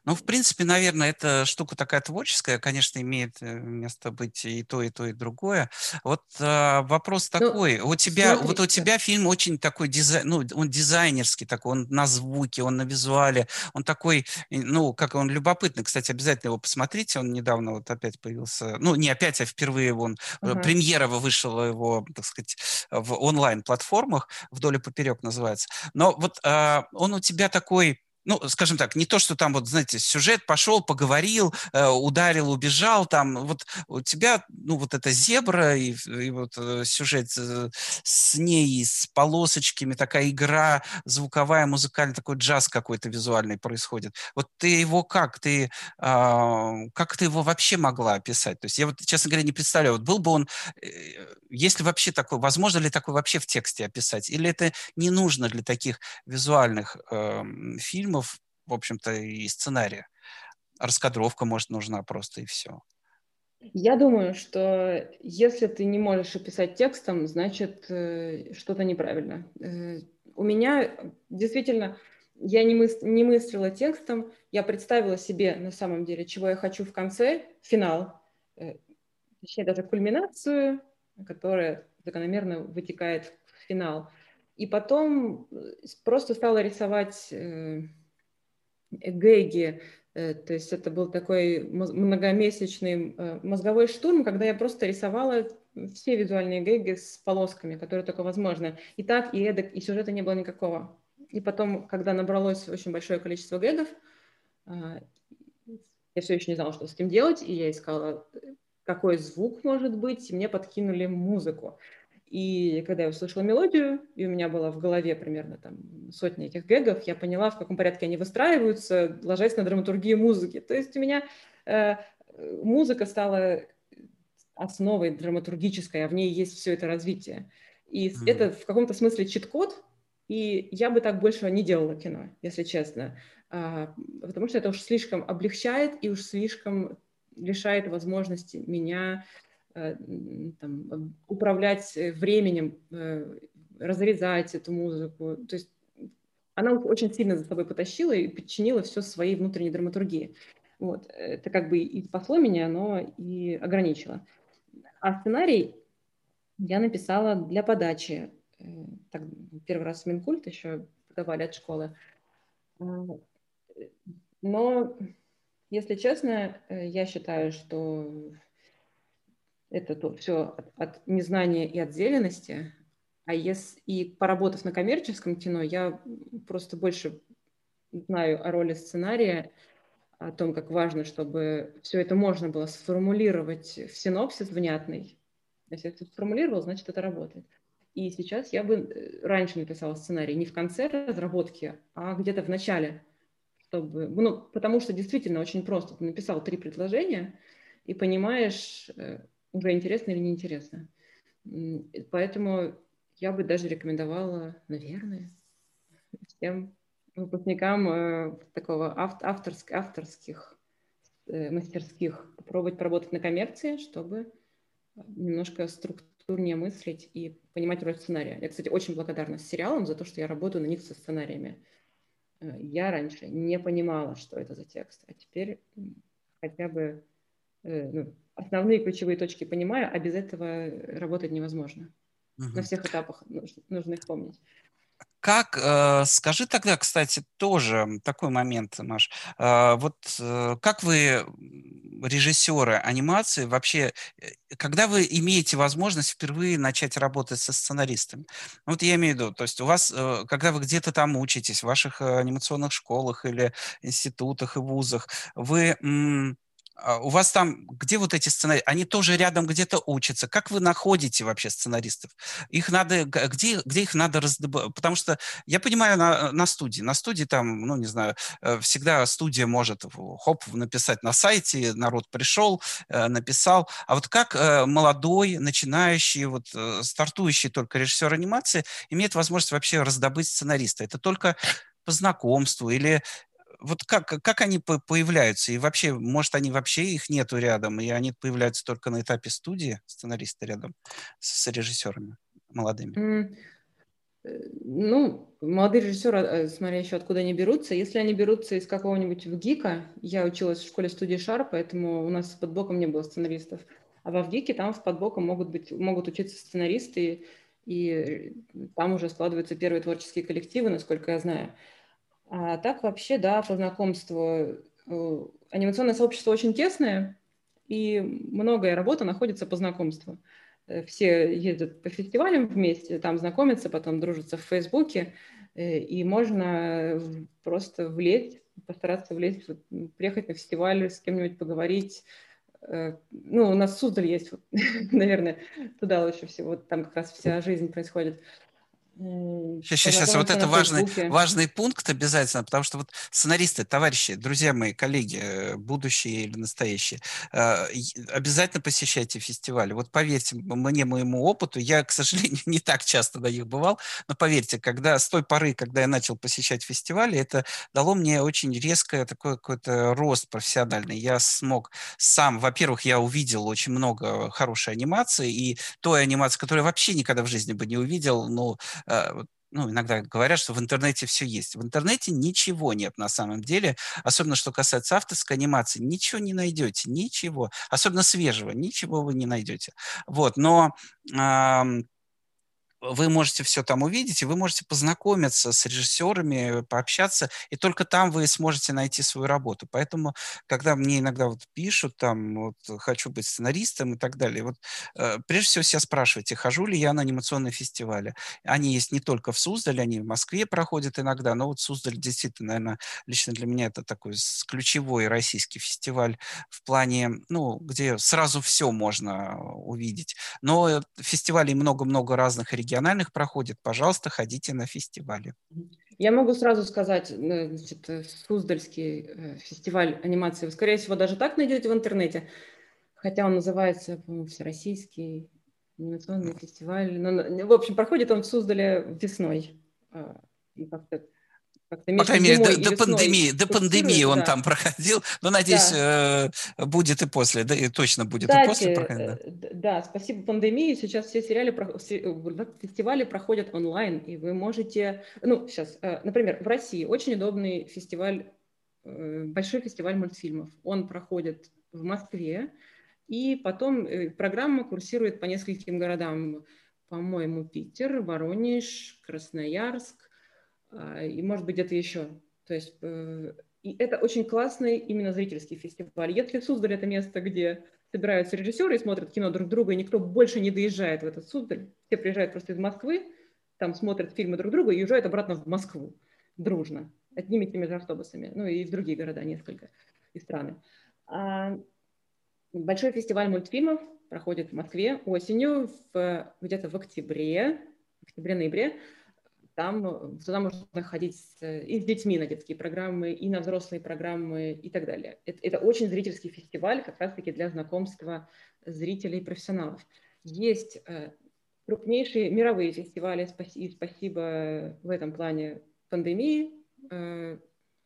Ну, в принципе, наверное, эта штука такая творческая, конечно, имеет э, место быть и то, и то, и другое. Вот э, вопрос ну, такой: у тебя, смотрите. вот у тебя фильм очень такой дизайн, ну, он дизайнерский такой, он на звуке, он на визуале, он такой, ну, как он любопытный. Кстати, обязательно его посмотрите. Он недавно вот опять появился, ну, не опять, а впервые он uh-huh. премьера вышла его, так сказать, в онлайн платформах вдоль и поперек называется. Но вот э, он у тебя такой ну, скажем так, не то, что там вот, знаете, сюжет пошел, поговорил, э, ударил, убежал, там, вот у тебя, ну, вот эта зебра и, и вот э, сюжет с ней, с полосочками, такая игра звуковая, музыкальная, такой джаз какой-то визуальный происходит. Вот ты его как, ты, э, как ты его вообще могла описать? То есть я вот, честно говоря, не представляю, вот был бы он, э, есть ли вообще такой, возможно ли такой вообще в тексте описать, или это не нужно для таких визуальных э, фильмов, фильмов, в общем-то, и сценария. Раскадровка, может, нужна просто, и все. Я думаю, что если ты не можешь описать текстом, значит, э, что-то неправильно. Э, у меня действительно, я не, мыс не мыслила текстом, я представила себе на самом деле, чего я хочу в конце, финал, э, точнее даже кульминацию, которая закономерно вытекает в финал. И потом просто стала рисовать гэги. Э, то есть это был такой многомесячный э, мозговой штурм, когда я просто рисовала все визуальные гэги с полосками, которые только возможно. И так, и эдак, и сюжета не было никакого. И потом, когда набралось очень большое количество гэгов, а, я все еще не знала, что с этим делать, и я искала, какой звук может быть, и мне подкинули музыку. И когда я услышала мелодию, и у меня была в голове примерно там сотня этих гэгов, я поняла, в каком порядке они выстраиваются, ложась на драматургию музыки. То есть у меня э, музыка стала основой драматургической, а в ней есть все это развитие. И mm-hmm. это в каком-то смысле чит-код, и я бы так больше не делала кино, если честно. А, потому что это уж слишком облегчает и уж слишком лишает возможности меня там, управлять э, временем, э, разрезать эту музыку. То есть она очень сильно за собой потащила и подчинила все своей внутренней драматургии. Вот. Это как бы и спасло меня, но и ограничило. А сценарий я написала для подачи. Так, первый раз Минкульт еще подавали от школы. Но, если честно, я считаю, что это то, все от, от незнания и отделенности. А если и поработав на коммерческом кино, я просто больше знаю о роли сценария, о том, как важно, чтобы все это можно было сформулировать в синопсис внятный. Если это сформулировал, значит, это работает. И сейчас я бы э, раньше написала сценарий не в конце разработки, а где-то в начале, чтобы, ну, потому что действительно очень просто. Ты написал три предложения и понимаешь, уже интересно или неинтересно. Поэтому я бы даже рекомендовала, наверное, всем выпускникам э, такого авторск, авторских э, мастерских попробовать поработать на коммерции, чтобы немножко структурнее мыслить и понимать роль сценария. Я, кстати, очень благодарна сериалам за то, что я работаю на них со сценариями. Э, я раньше не понимала, что это за текст, а теперь хотя бы ну, основные ключевые точки понимаю, а без этого работать невозможно. Угу. На всех этапах нужно, нужно их помнить. Как, э, скажи тогда, кстати, тоже такой момент, Маш, э, вот э, как вы, режиссеры анимации, вообще, когда вы имеете возможность впервые начать работать со сценаристами? Вот я имею в виду, то есть у вас, когда вы где-то там учитесь, в ваших анимационных школах или институтах и вузах, вы... А, у вас там, где вот эти сценарии, они тоже рядом где-то учатся. Как вы находите вообще сценаристов? Их надо, где, где их надо раздобывать? Потому что я понимаю на, на студии. На студии там, ну, не знаю, э, всегда студия может, хоп, написать на сайте, народ пришел, э, написал. А вот как э, молодой, начинающий, вот стартующий только режиссер анимации имеет возможность вообще раздобыть сценариста? Это только по знакомству или вот как, как они появляются? И вообще, может, они вообще их нету рядом, и они появляются только на этапе студии, сценаристы рядом с, с режиссерами молодыми? Mm. Ну, молодые режиссеры, э, смотря еще откуда они берутся. Если они берутся из какого-нибудь ВГИКа, я училась в школе студии Шар, поэтому у нас под боком не было сценаристов. А во ВГИКе там под боком могут, быть, могут учиться сценаристы, и там уже складываются первые творческие коллективы, насколько я знаю. А так вообще, да, по знакомству. Э, анимационное сообщество очень тесное, и многое работа находится по знакомству. Э, все ездят по фестивалям вместе, там знакомятся, потом дружатся в Фейсбуке. и можно просто влезть, постараться влезть, вот, приехать на фестиваль, с кем-нибудь поговорить. Ну, у нас Суздаль есть, вот, *laughs* наверное, туда лучше всего, там как раз вся жизнь происходит. Сейчас, сейчас, сейчас. Вот это важный, важный пункт обязательно, потому что вот сценаристы, товарищи, друзья мои, коллеги, э, будущие или настоящие, э, обязательно посещайте фестивали. Вот поверьте мне, моему опыту, я, к *laughs* сожалению, не так часто на них бывал, но поверьте, когда с той поры, когда я начал посещать фестивали, это дало мне очень резкое такой какой-то рост профессиональный. Я смог сам, во-первых, я увидел очень много хорошей анимации, и той анимации, которую я вообще никогда в жизни бы не увидел, ну, Э, ну, иногда говорят, что в интернете все есть. В интернете ничего нет на самом деле, особенно что касается авторской анимации. Ничего не найдете, ничего. Особенно свежего, ничего вы не найдете. Вот, но вы можете все там увидеть, и вы можете познакомиться с режиссерами, пообщаться, и только там вы сможете найти свою работу. Поэтому, когда мне иногда вот пишут, там, вот, хочу быть сценаристом и так далее, вот, э, прежде всего себя спрашивайте, хожу ли я на анимационные фестивали. Они есть не только в Суздале, они в Москве проходят иногда, но вот Суздаль действительно, наверное, лично для меня это такой ключевой российский фестиваль в плане, ну, где сразу все можно увидеть. Но фестивалей много-много разных регионов, региональных проходит, пожалуйста, ходите на фестивали. Я могу сразу сказать, э, значит, э, Суздальский э, фестиваль анимации, вы, скорее всего, даже так найдете в интернете, хотя он называется, по-моему, Всероссийский анимационный фестиваль. Но, в общем, проходит он в Суздале весной. И как-то по крайней мере, до, до пандемии, до пандемии он да. там проходил, но, надеюсь, да. э, будет и после, да, и точно будет Кстати, и после. Да. да, спасибо пандемии, сейчас все сериалы, э, фестивали проходят онлайн, и вы можете, ну, сейчас, э, например, в России очень удобный фестиваль, большой фестиваль мультфильмов, он проходит в Москве, и потом программа курсирует по нескольким городам, по-моему, Питер, Воронеж, Красноярск, и, может быть, где-то еще. То есть э, и это очень классный именно зрительский фестиваль. Если в Суздаль это место, где собираются режиссеры и смотрят кино друг друга, и никто больше не доезжает в этот Суздаль, все приезжают просто из Москвы, там смотрят фильмы друг друга и уезжают обратно в Москву дружно, одними и теми же автобусами, ну и в другие города несколько, и страны. А большой фестиваль мультфильмов проходит в Москве осенью, в, где-то в октябре, октябре-ноябре, там э, туда можно ходить и с детьми на детские программы, и на взрослые программы и так далее. Это, это очень зрительский фестиваль, как раз-таки для знакомства зрителей и профессионалов. Есть э, крупнейшие мировые фестивали, и спасибо в этом плане пандемии, э,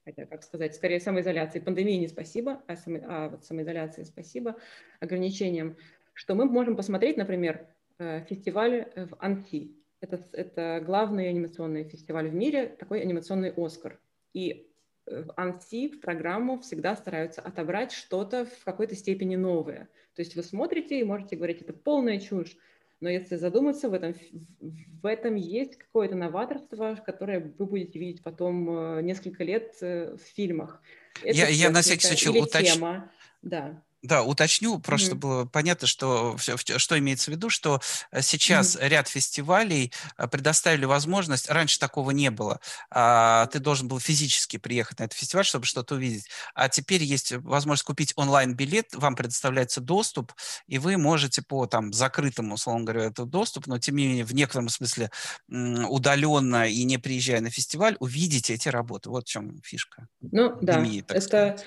хотя, как сказать, скорее самоизоляции. Пандемии не спасибо, а, само, а вот самоизоляции спасибо, ограничениям, что мы можем посмотреть, например, фестиваль в Анси, это, это главный анимационный фестиваль в мире, такой анимационный Оскар. И э, в Анси в программу всегда стараются отобрать что-то в какой-то степени новое. То есть вы смотрите и можете говорить, это полная чушь, но если задуматься, в этом, в этом есть какое-то новаторство, которое вы будете видеть потом э, несколько лет э, в фильмах. Это я, я на всякий случай уточню. Да. Да, уточню, просто mm-hmm. было понятно, что, что имеется в виду, что э, сейчас mm-hmm. ряд фестивалей э, предоставили возможность, раньше такого не было, а, ты должен был физически приехать на этот фестиваль, чтобы что-то увидеть, а теперь есть возможность купить онлайн-билет, вам предоставляется доступ, и вы можете по там закрытому, условно говоря, этот доступ, но тем не менее в некотором смысле удаленно и не приезжая на фестиваль, увидеть эти работы. Вот в чем фишка. Ну да, это... Сказать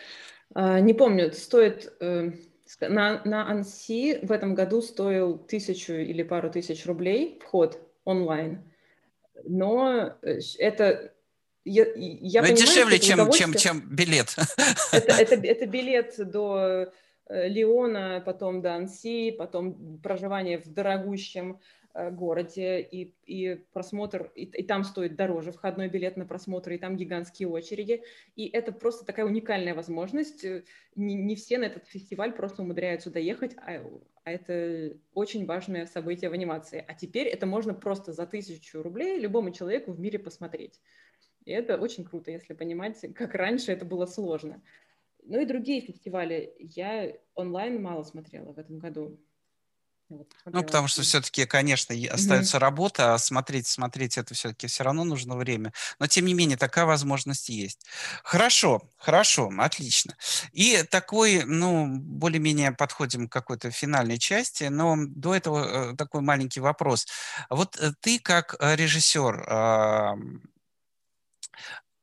не помню, стоит э, на, на Анси в этом году стоил тысячу или пару тысяч рублей вход онлайн. Но э, это я, я Но понимаю, дешевле, чем, чем, чем билет. *laughs* Это, это, это билет до э, Леона, потом до Анси, потом проживание в дорогущем городе, и, и просмотр, и, и там стоит дороже входной билет на просмотр, и там гигантские очереди. И это просто такая уникальная возможность. Э, не, не все на этот фестиваль просто умудряются доехать, а, а это очень важное событие в анимации. А теперь это можно просто за тысячу рублей любому человеку в мире посмотреть. И это очень круто, если понимать, как раньше это было сложно. Ну и другие фестивали. Я онлайн мало смотрела в этом году. Вот, ну, потому что все-таки, конечно, остается mm-hmm. работа, а смотреть, смотреть это все-таки все равно нужно время. Но, тем не менее, такая возможность есть. Хорошо, хорошо, отлично. И такой, ну, более-менее подходим к какой-то финальной части, но до этого э, такой маленький вопрос. Вот э, ты как э, режиссер,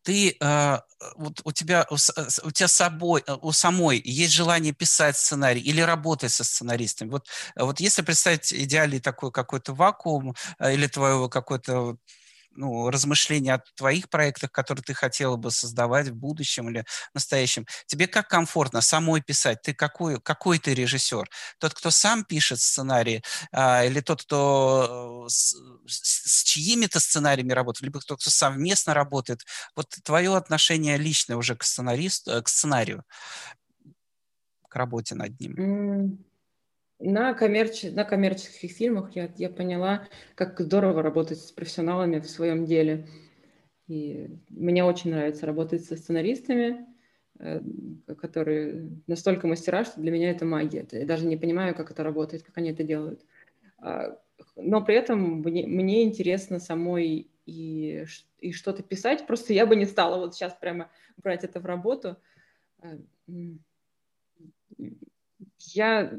ты э, вот у тебя у, у тебя собой у самой есть желание писать сценарий или работать со сценаристами? Вот вот если представить идеальный такой какой-то вакуум или твоего какой-то ну, размышления о твоих проектах, которые ты хотела бы создавать в будущем или в настоящем. Тебе как комфортно самой писать? Ты какой, какой ты режиссер? Тот, кто сам пишет сценарии, а, или тот, кто э, с, с чьими-то сценариями работает, либо тот, кто совместно работает? Вот твое отношение личное уже к сценаристу, э, к сценарию, к работе над ним. На, коммерч... на коммерческих фильмах я, я поняла, как здорово работать с профессионалами в своем деле. И мне очень нравится работать со сценаристами, э, которые настолько мастера, что для меня это магия. Я даже не понимаю, как это работает, как они это делают. А, но при этом мне, мне интересно самой и, и что-то писать. Просто я бы не стала вот сейчас прямо брать это в работу. Э, я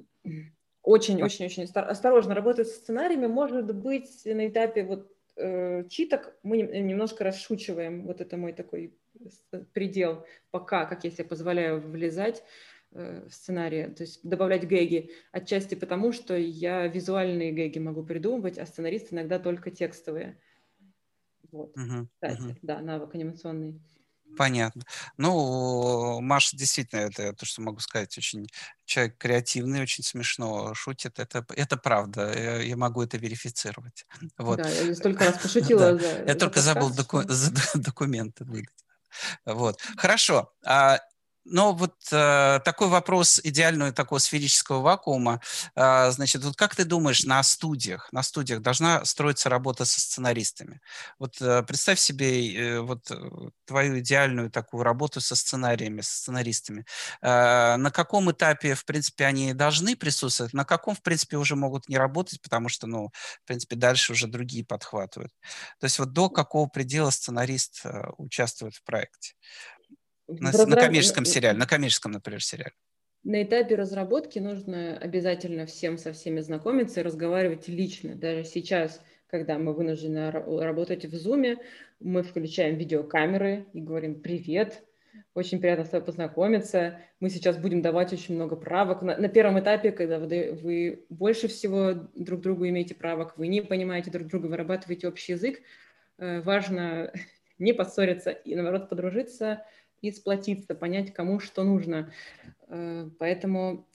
очень-очень-очень осторожно работать со сценариями. Может быть, на этапе вот э, читок мы немножко расшучиваем. Вот это мой такой предел пока, как я себе позволяю влезать э, в сценарии, то есть добавлять гэги. Отчасти потому, что я визуальные гэги могу придумывать, а сценарист иногда только текстовые. Вот, uh-huh, кстати, uh-huh. да, навык анимационный. Понятно. Ну, Маша действительно, это то, что могу сказать, очень человек креативный, очень смешно шутит. Это, это правда. Я, могу это верифицировать. Вот. Да, я столько раз *laughs* пошутила. да. за, я за только забыл доку- *laughs* за документы выдать. Вот. Хорошо. А но вот э, такой вопрос идеального такого сферического вакуума. Э, значит, вот как ты думаешь, на студиях, на студиях должна строиться работа со сценаристами? Вот э, представь себе э, вот э, твою идеальную такую работу со сценариями, со сценаристами. Э, на каком этапе, в принципе, они должны присутствовать, на каком, в принципе, уже могут не работать, потому что, ну, в принципе, дальше уже другие подхватывают. То есть вот до какого предела сценарист э, участвует в проекте? На, разра... на коммерческом сериале, на коммерческом, например, сериале. На этапе разработки нужно обязательно всем со всеми знакомиться и разговаривать лично. Даже сейчас, когда мы вынуждены работать в Zoom, мы включаем видеокамеры и говорим «Привет, очень приятно с тобой познакомиться. Мы сейчас будем давать очень много правок. На, на первом этапе, когда вы, вы больше всего друг другу имеете правок, вы не понимаете друг друга, вырабатываете общий язык, э, важно *laughs* не поссориться и, наоборот, подружиться, и сплотиться, понять, кому что нужно. Э, поэтому,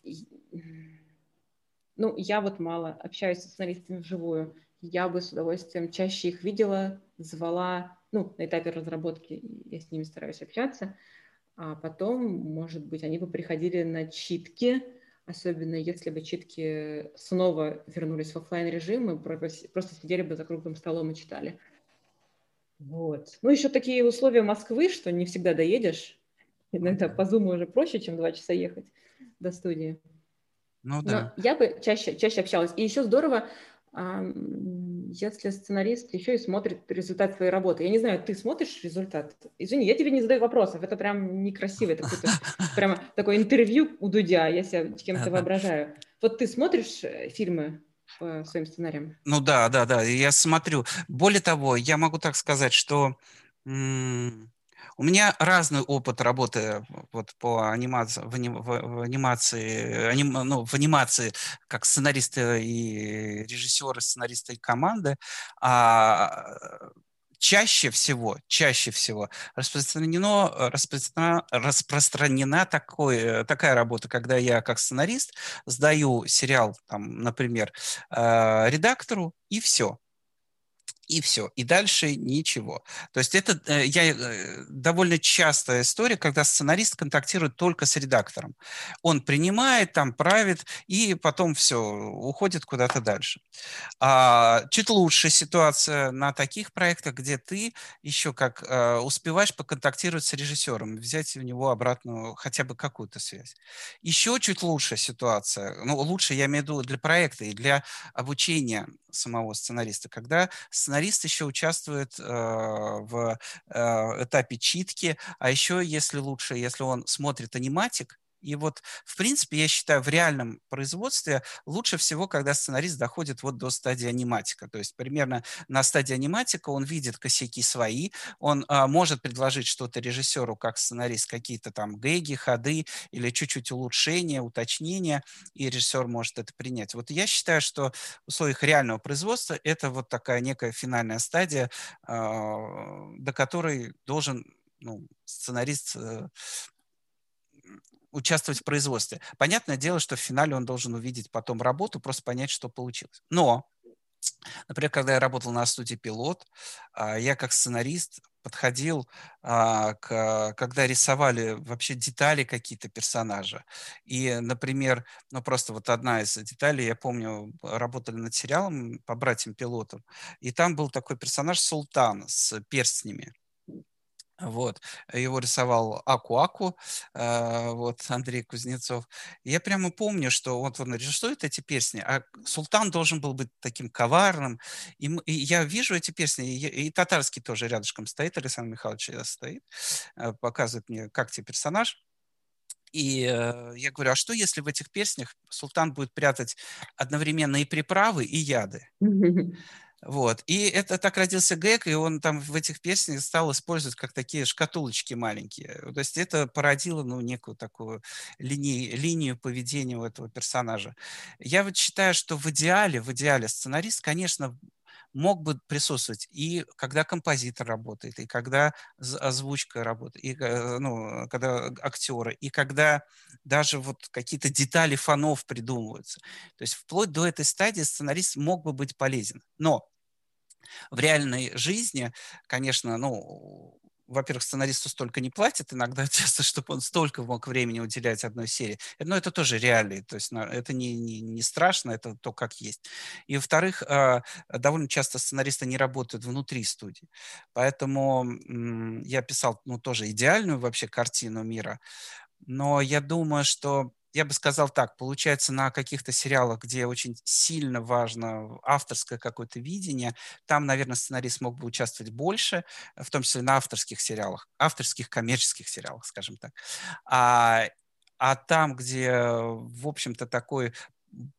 ну, я вот мало общаюсь с сценаристами вживую. Я бы с удовольствием чаще их видела, звала, ну, на этапе разработки я с ними стараюсь общаться, а потом, может быть, они бы приходили на читки, особенно если бы читки снова вернулись в офлайн режим, мы просто сидели бы за круглым столом и читали. Вот. Ну, еще такие условия Москвы, что не всегда доедешь. Иногда по Zoom уже проще, чем два часа ехать до студии. Ну да. Но я бы чаще, чаще общалась. И еще здорово, если сценарист еще и смотрит результат своей работы. Я не знаю, ты смотришь результат? Извини, я тебе не задаю вопросов, это прям некрасиво, это *laughs* прямо такое интервью у Дудя, я себя кем-то воображаю. Вот ты смотришь э, фильмы по своим сценариям? Ну да, да, да, я смотрю. Более того, я могу так сказать, что у меня разный опыт работы вот по анимации, в, аним, в, анимации, аним, ну, в анимации как сценаристы и режиссеры, сценаристы и команды. А чаще всего, чаще всего распространено, распространена, распространена такой, такая работа, когда я как сценарист сдаю сериал, там, например, э, редактору, и все. И все. И дальше ничего. То есть это э, я, э, довольно частая история, когда сценарист контактирует только с редактором. Он принимает, там правит, и потом все, уходит куда-то дальше. А, чуть лучше ситуация на таких проектах, где ты еще как а, успеваешь поконтактировать с режиссером, взять у него обратную хотя бы какую-то связь. Еще чуть лучше ситуация, ну лучше я имею в виду для проекта и для обучения самого сценариста, когда сценарист еще участвует э, в э, этапе читки, а еще, если лучше, если он смотрит аниматик, и вот, в принципе, я считаю, в реальном производстве лучше всего, когда сценарист доходит вот до стадии аниматика. То есть примерно на стадии аниматика он видит косяки свои, он а, может предложить что-то режиссеру как сценарист, какие-то там гэги, ходы или чуть-чуть улучшения, уточнения, и режиссер может это принять. Вот я считаю, что в условиях реального производства это вот такая некая финальная стадия, а, до которой должен ну, сценарист э, участвовать в производстве. Понятное дело, что в финале он должен увидеть потом работу, просто понять, что получилось. Но, например, когда я работал на студии «Пилот», а, я как сценарист подходил, а, к, когда рисовали вообще детали какие-то персонажа. И, например, ну просто вот одна из деталей, я помню, работали над сериалом по братьям-пилотам, и там был такой персонаж Султан с перстнями. Вот. Его рисовал Аку-Аку, э, вот, Андрей Кузнецов. я прямо помню, что вот он рисует эти песни, а Султан должен был быть таким коварным. И, я вижу эти песни, и, татарский тоже рядышком стоит, Александр Михайлович стоит, э, показывает мне, как тебе персонаж. И э, я говорю, а что если в этих песнях Султан будет прятать одновременно и приправы, и яды? *laughs* Вот. И это так родился Гэг, и он там в этих песнях стал использовать как такие шкатулочки маленькие. То есть это породило ну, некую такую линию, линию поведения у этого персонажа. Я вот считаю, что в идеале, в идеале сценарист, конечно, мог бы присутствовать и когда композитор работает, и когда озвучка работает, и э, ну, когда актеры, и когда даже вот какие-то детали фонов придумываются. То есть вплоть до этой стадии сценарист мог бы быть полезен. Но в реальной жизни, конечно, ну, во-первых, сценаристу столько не платят иногда *laughs* часто, чтобы он столько мог времени уделять одной серии. Но это тоже реалии, то есть это не, не, не страшно, это то, как есть. И, во-вторых, а, довольно часто сценаристы не работают внутри студии. Поэтому я писал ну, тоже идеальную вообще картину мира, но я думаю, что я бы сказал так, получается на каких-то сериалах, где очень сильно важно авторское какое-то видение, там, наверное, сценарист мог бы участвовать больше, в том числе на авторских сериалах, авторских коммерческих сериалах, скажем так. А, а там, где, в общем-то, такой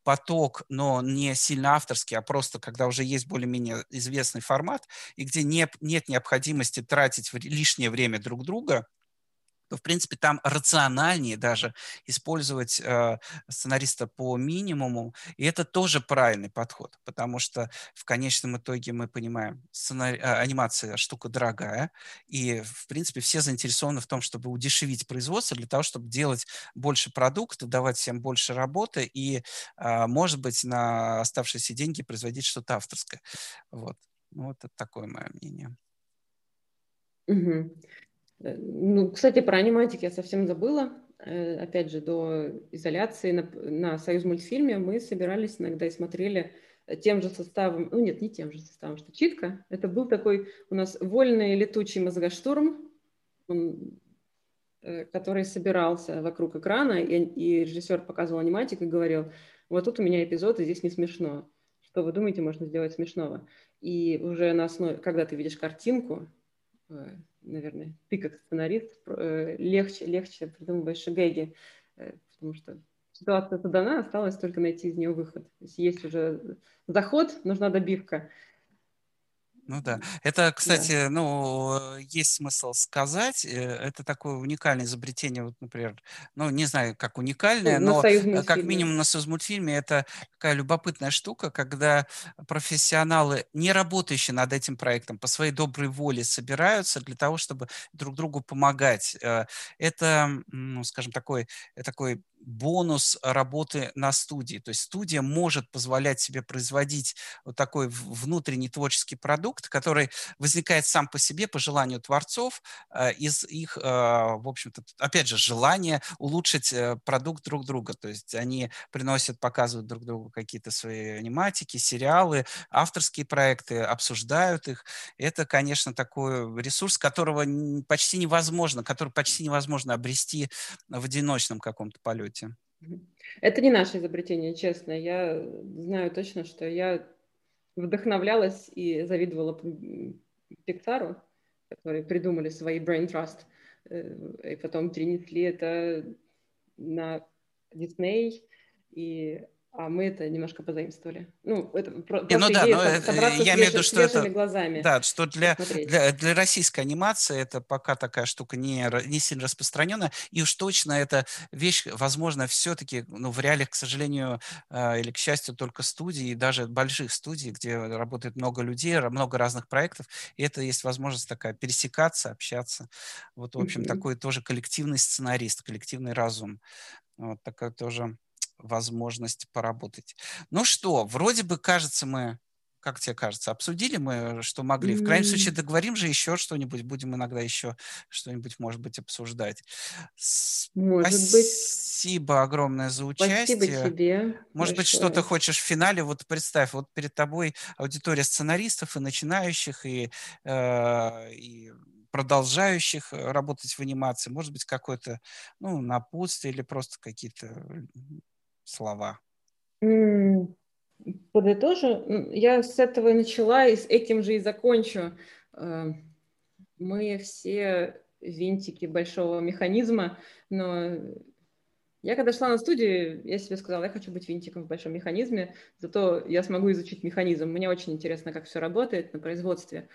поток, но не сильно авторский, а просто когда уже есть более-менее известный формат, и где не, нет необходимости тратить лишнее время друг друга, то, в принципе, там рациональнее даже использовать э, сценариста по минимуму, и это тоже правильный подход, потому что в конечном итоге мы понимаем, сценари... э, анимация штука дорогая, и, в принципе, все заинтересованы в том, чтобы удешевить производство для того, чтобы делать больше продуктов, давать всем больше работы и, э, может быть, на оставшиеся деньги производить что-то авторское. Вот. Ну, вот это такое мое мнение. Угу. Э, ну, кстати, про аниматик я совсем забыла. Э, опять же, до изоляции на, на Союз мультфильме мы собирались иногда и смотрели тем же составом, ну нет, не тем же составом, что читка. Это был такой у нас вольный летучий мозгоштурм, он, э, который собирался вокруг экрана, и, и режиссер показывал аниматик и говорил, вот тут у меня эпизод, и здесь не смешно. Что вы думаете, можно сделать смешного? И уже на основе, когда ты видишь картинку, наверное, ты как сценарист э, легче, легче придумываешь гэги, э, потому что ситуация задана, осталось только найти из нее выход. То есть есть уже заход, нужна добивка. Ну да. Это, кстати, да. ну, есть смысл сказать. Э, это такое уникальное изобретение, вот, например, ну, не знаю, как уникальное, ну, но как минимум на Союзмультфильме это такая любопытная штука, когда профессионалы, не работающие над этим проектом, по своей доброй воле собираются для того, чтобы друг другу помогать. Э, это, ну, скажем, такой, такой бонус работы на студии. То есть студия может позволять себе производить вот такой внутренний творческий продукт, продукт, который возникает сам по себе, по желанию творцов, э, из их, э, в общем-то, опять же, желания улучшить э, продукт друг друга. То есть они приносят, показывают друг другу какие-то свои аниматики, сериалы, авторские проекты, обсуждают их. Это, конечно, такой ресурс, которого почти невозможно, который почти невозможно обрести в одиночном каком-то полете. Это не наше изобретение, честно. Я знаю точно, что я вдохновлялась и завидовала Pixar, которые придумали свои Brain Trust, э, и потом перенесли это на Disney, и а мы это немножко позаимствовали. Ну, это про, не, ну да, но э, я имею в виду, что это, глазами. Да, что для, для, для российской анимации это пока такая штука не, не сильно распространенная, и уж точно эта вещь, возможно, все-таки, ну, в реалиях, к сожалению, э, или к счастью, только студии, и даже больших студий, где работает много людей, много разных проектов, и это есть возможность такая пересекаться, общаться. Вот, в общем, mm-hmm. такой тоже коллективный сценарист, коллективный разум. Вот такая тоже возможность поработать. Ну что, вроде бы, кажется, мы как тебе кажется, обсудили мы, что могли? В крайнем случае, договорим же еще что-нибудь, будем иногда еще что-нибудь, может быть, обсуждать. Может Спасибо быть. огромное за участие. Спасибо тебе. Может большое. быть, что-то хочешь в финале? Вот представь, вот перед тобой аудитория сценаристов и начинающих, и, э, и продолжающих работать в анимации. Может быть, какое-то ну, напутствие или просто какие-то слова? Подытожу. Я с этого и начала, и с этим же и закончу. Э, мы все винтики большого механизма, но я когда шла на студию, я себе сказала, я хочу быть винтиком в большом механизме, зато я смогу изучить механизм. Мне очень интересно, как все работает на производстве.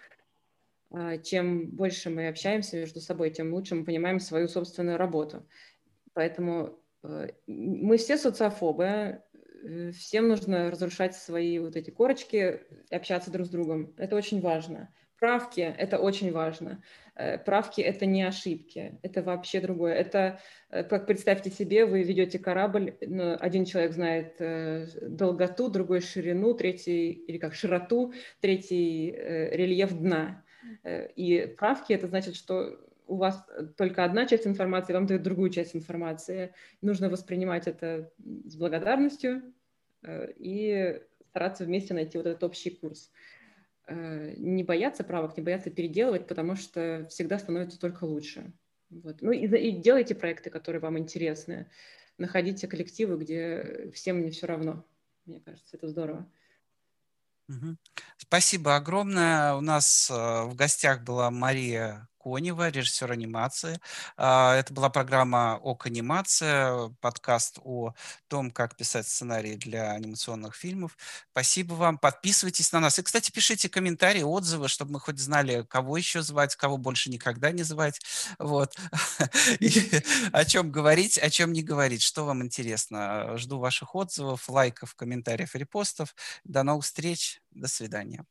А, чем больше мы общаемся между собой, тем лучше мы понимаем свою собственную работу. Поэтому мы все социофобы, э, всем нужно разрушать свои вот эти корочки, общаться друг с другом. Это очень важно. Правки — это очень важно. Э, правки — это не ошибки, это вообще другое. Это, как представьте себе, вы ведете корабль, один человек знает долготу, другой ширину, третий, или как широту, третий рельеф дна. И правки — это значит, что у вас только одна часть информации, вам дают другую часть информации. Нужно воспринимать это с благодарностью э, и стараться вместе найти вот этот общий курс. Э, не бояться правок, не бояться переделывать, потому что всегда становится только лучше. Вот. Ну и, и делайте проекты, которые вам интересны. Находите коллективы, где всем не все равно. Мне кажется, это здорово. Спасибо огромное. У нас э, в гостях была Мария Конева, режиссер анимации. А, это была программа ОК анимация, подкаст о том, как писать сценарии для анимационных фильмов. Спасибо вам. Подписывайтесь на нас. И, кстати, пишите комментарии, отзывы, чтобы мы хоть знали, кого еще звать, кого больше никогда не звать. Вот. *laughs* О чем говорить, о чем не говорить, что вам интересно. Жду ваших отзывов, лайков, комментариев, репостов. До новых встреч. До свидания.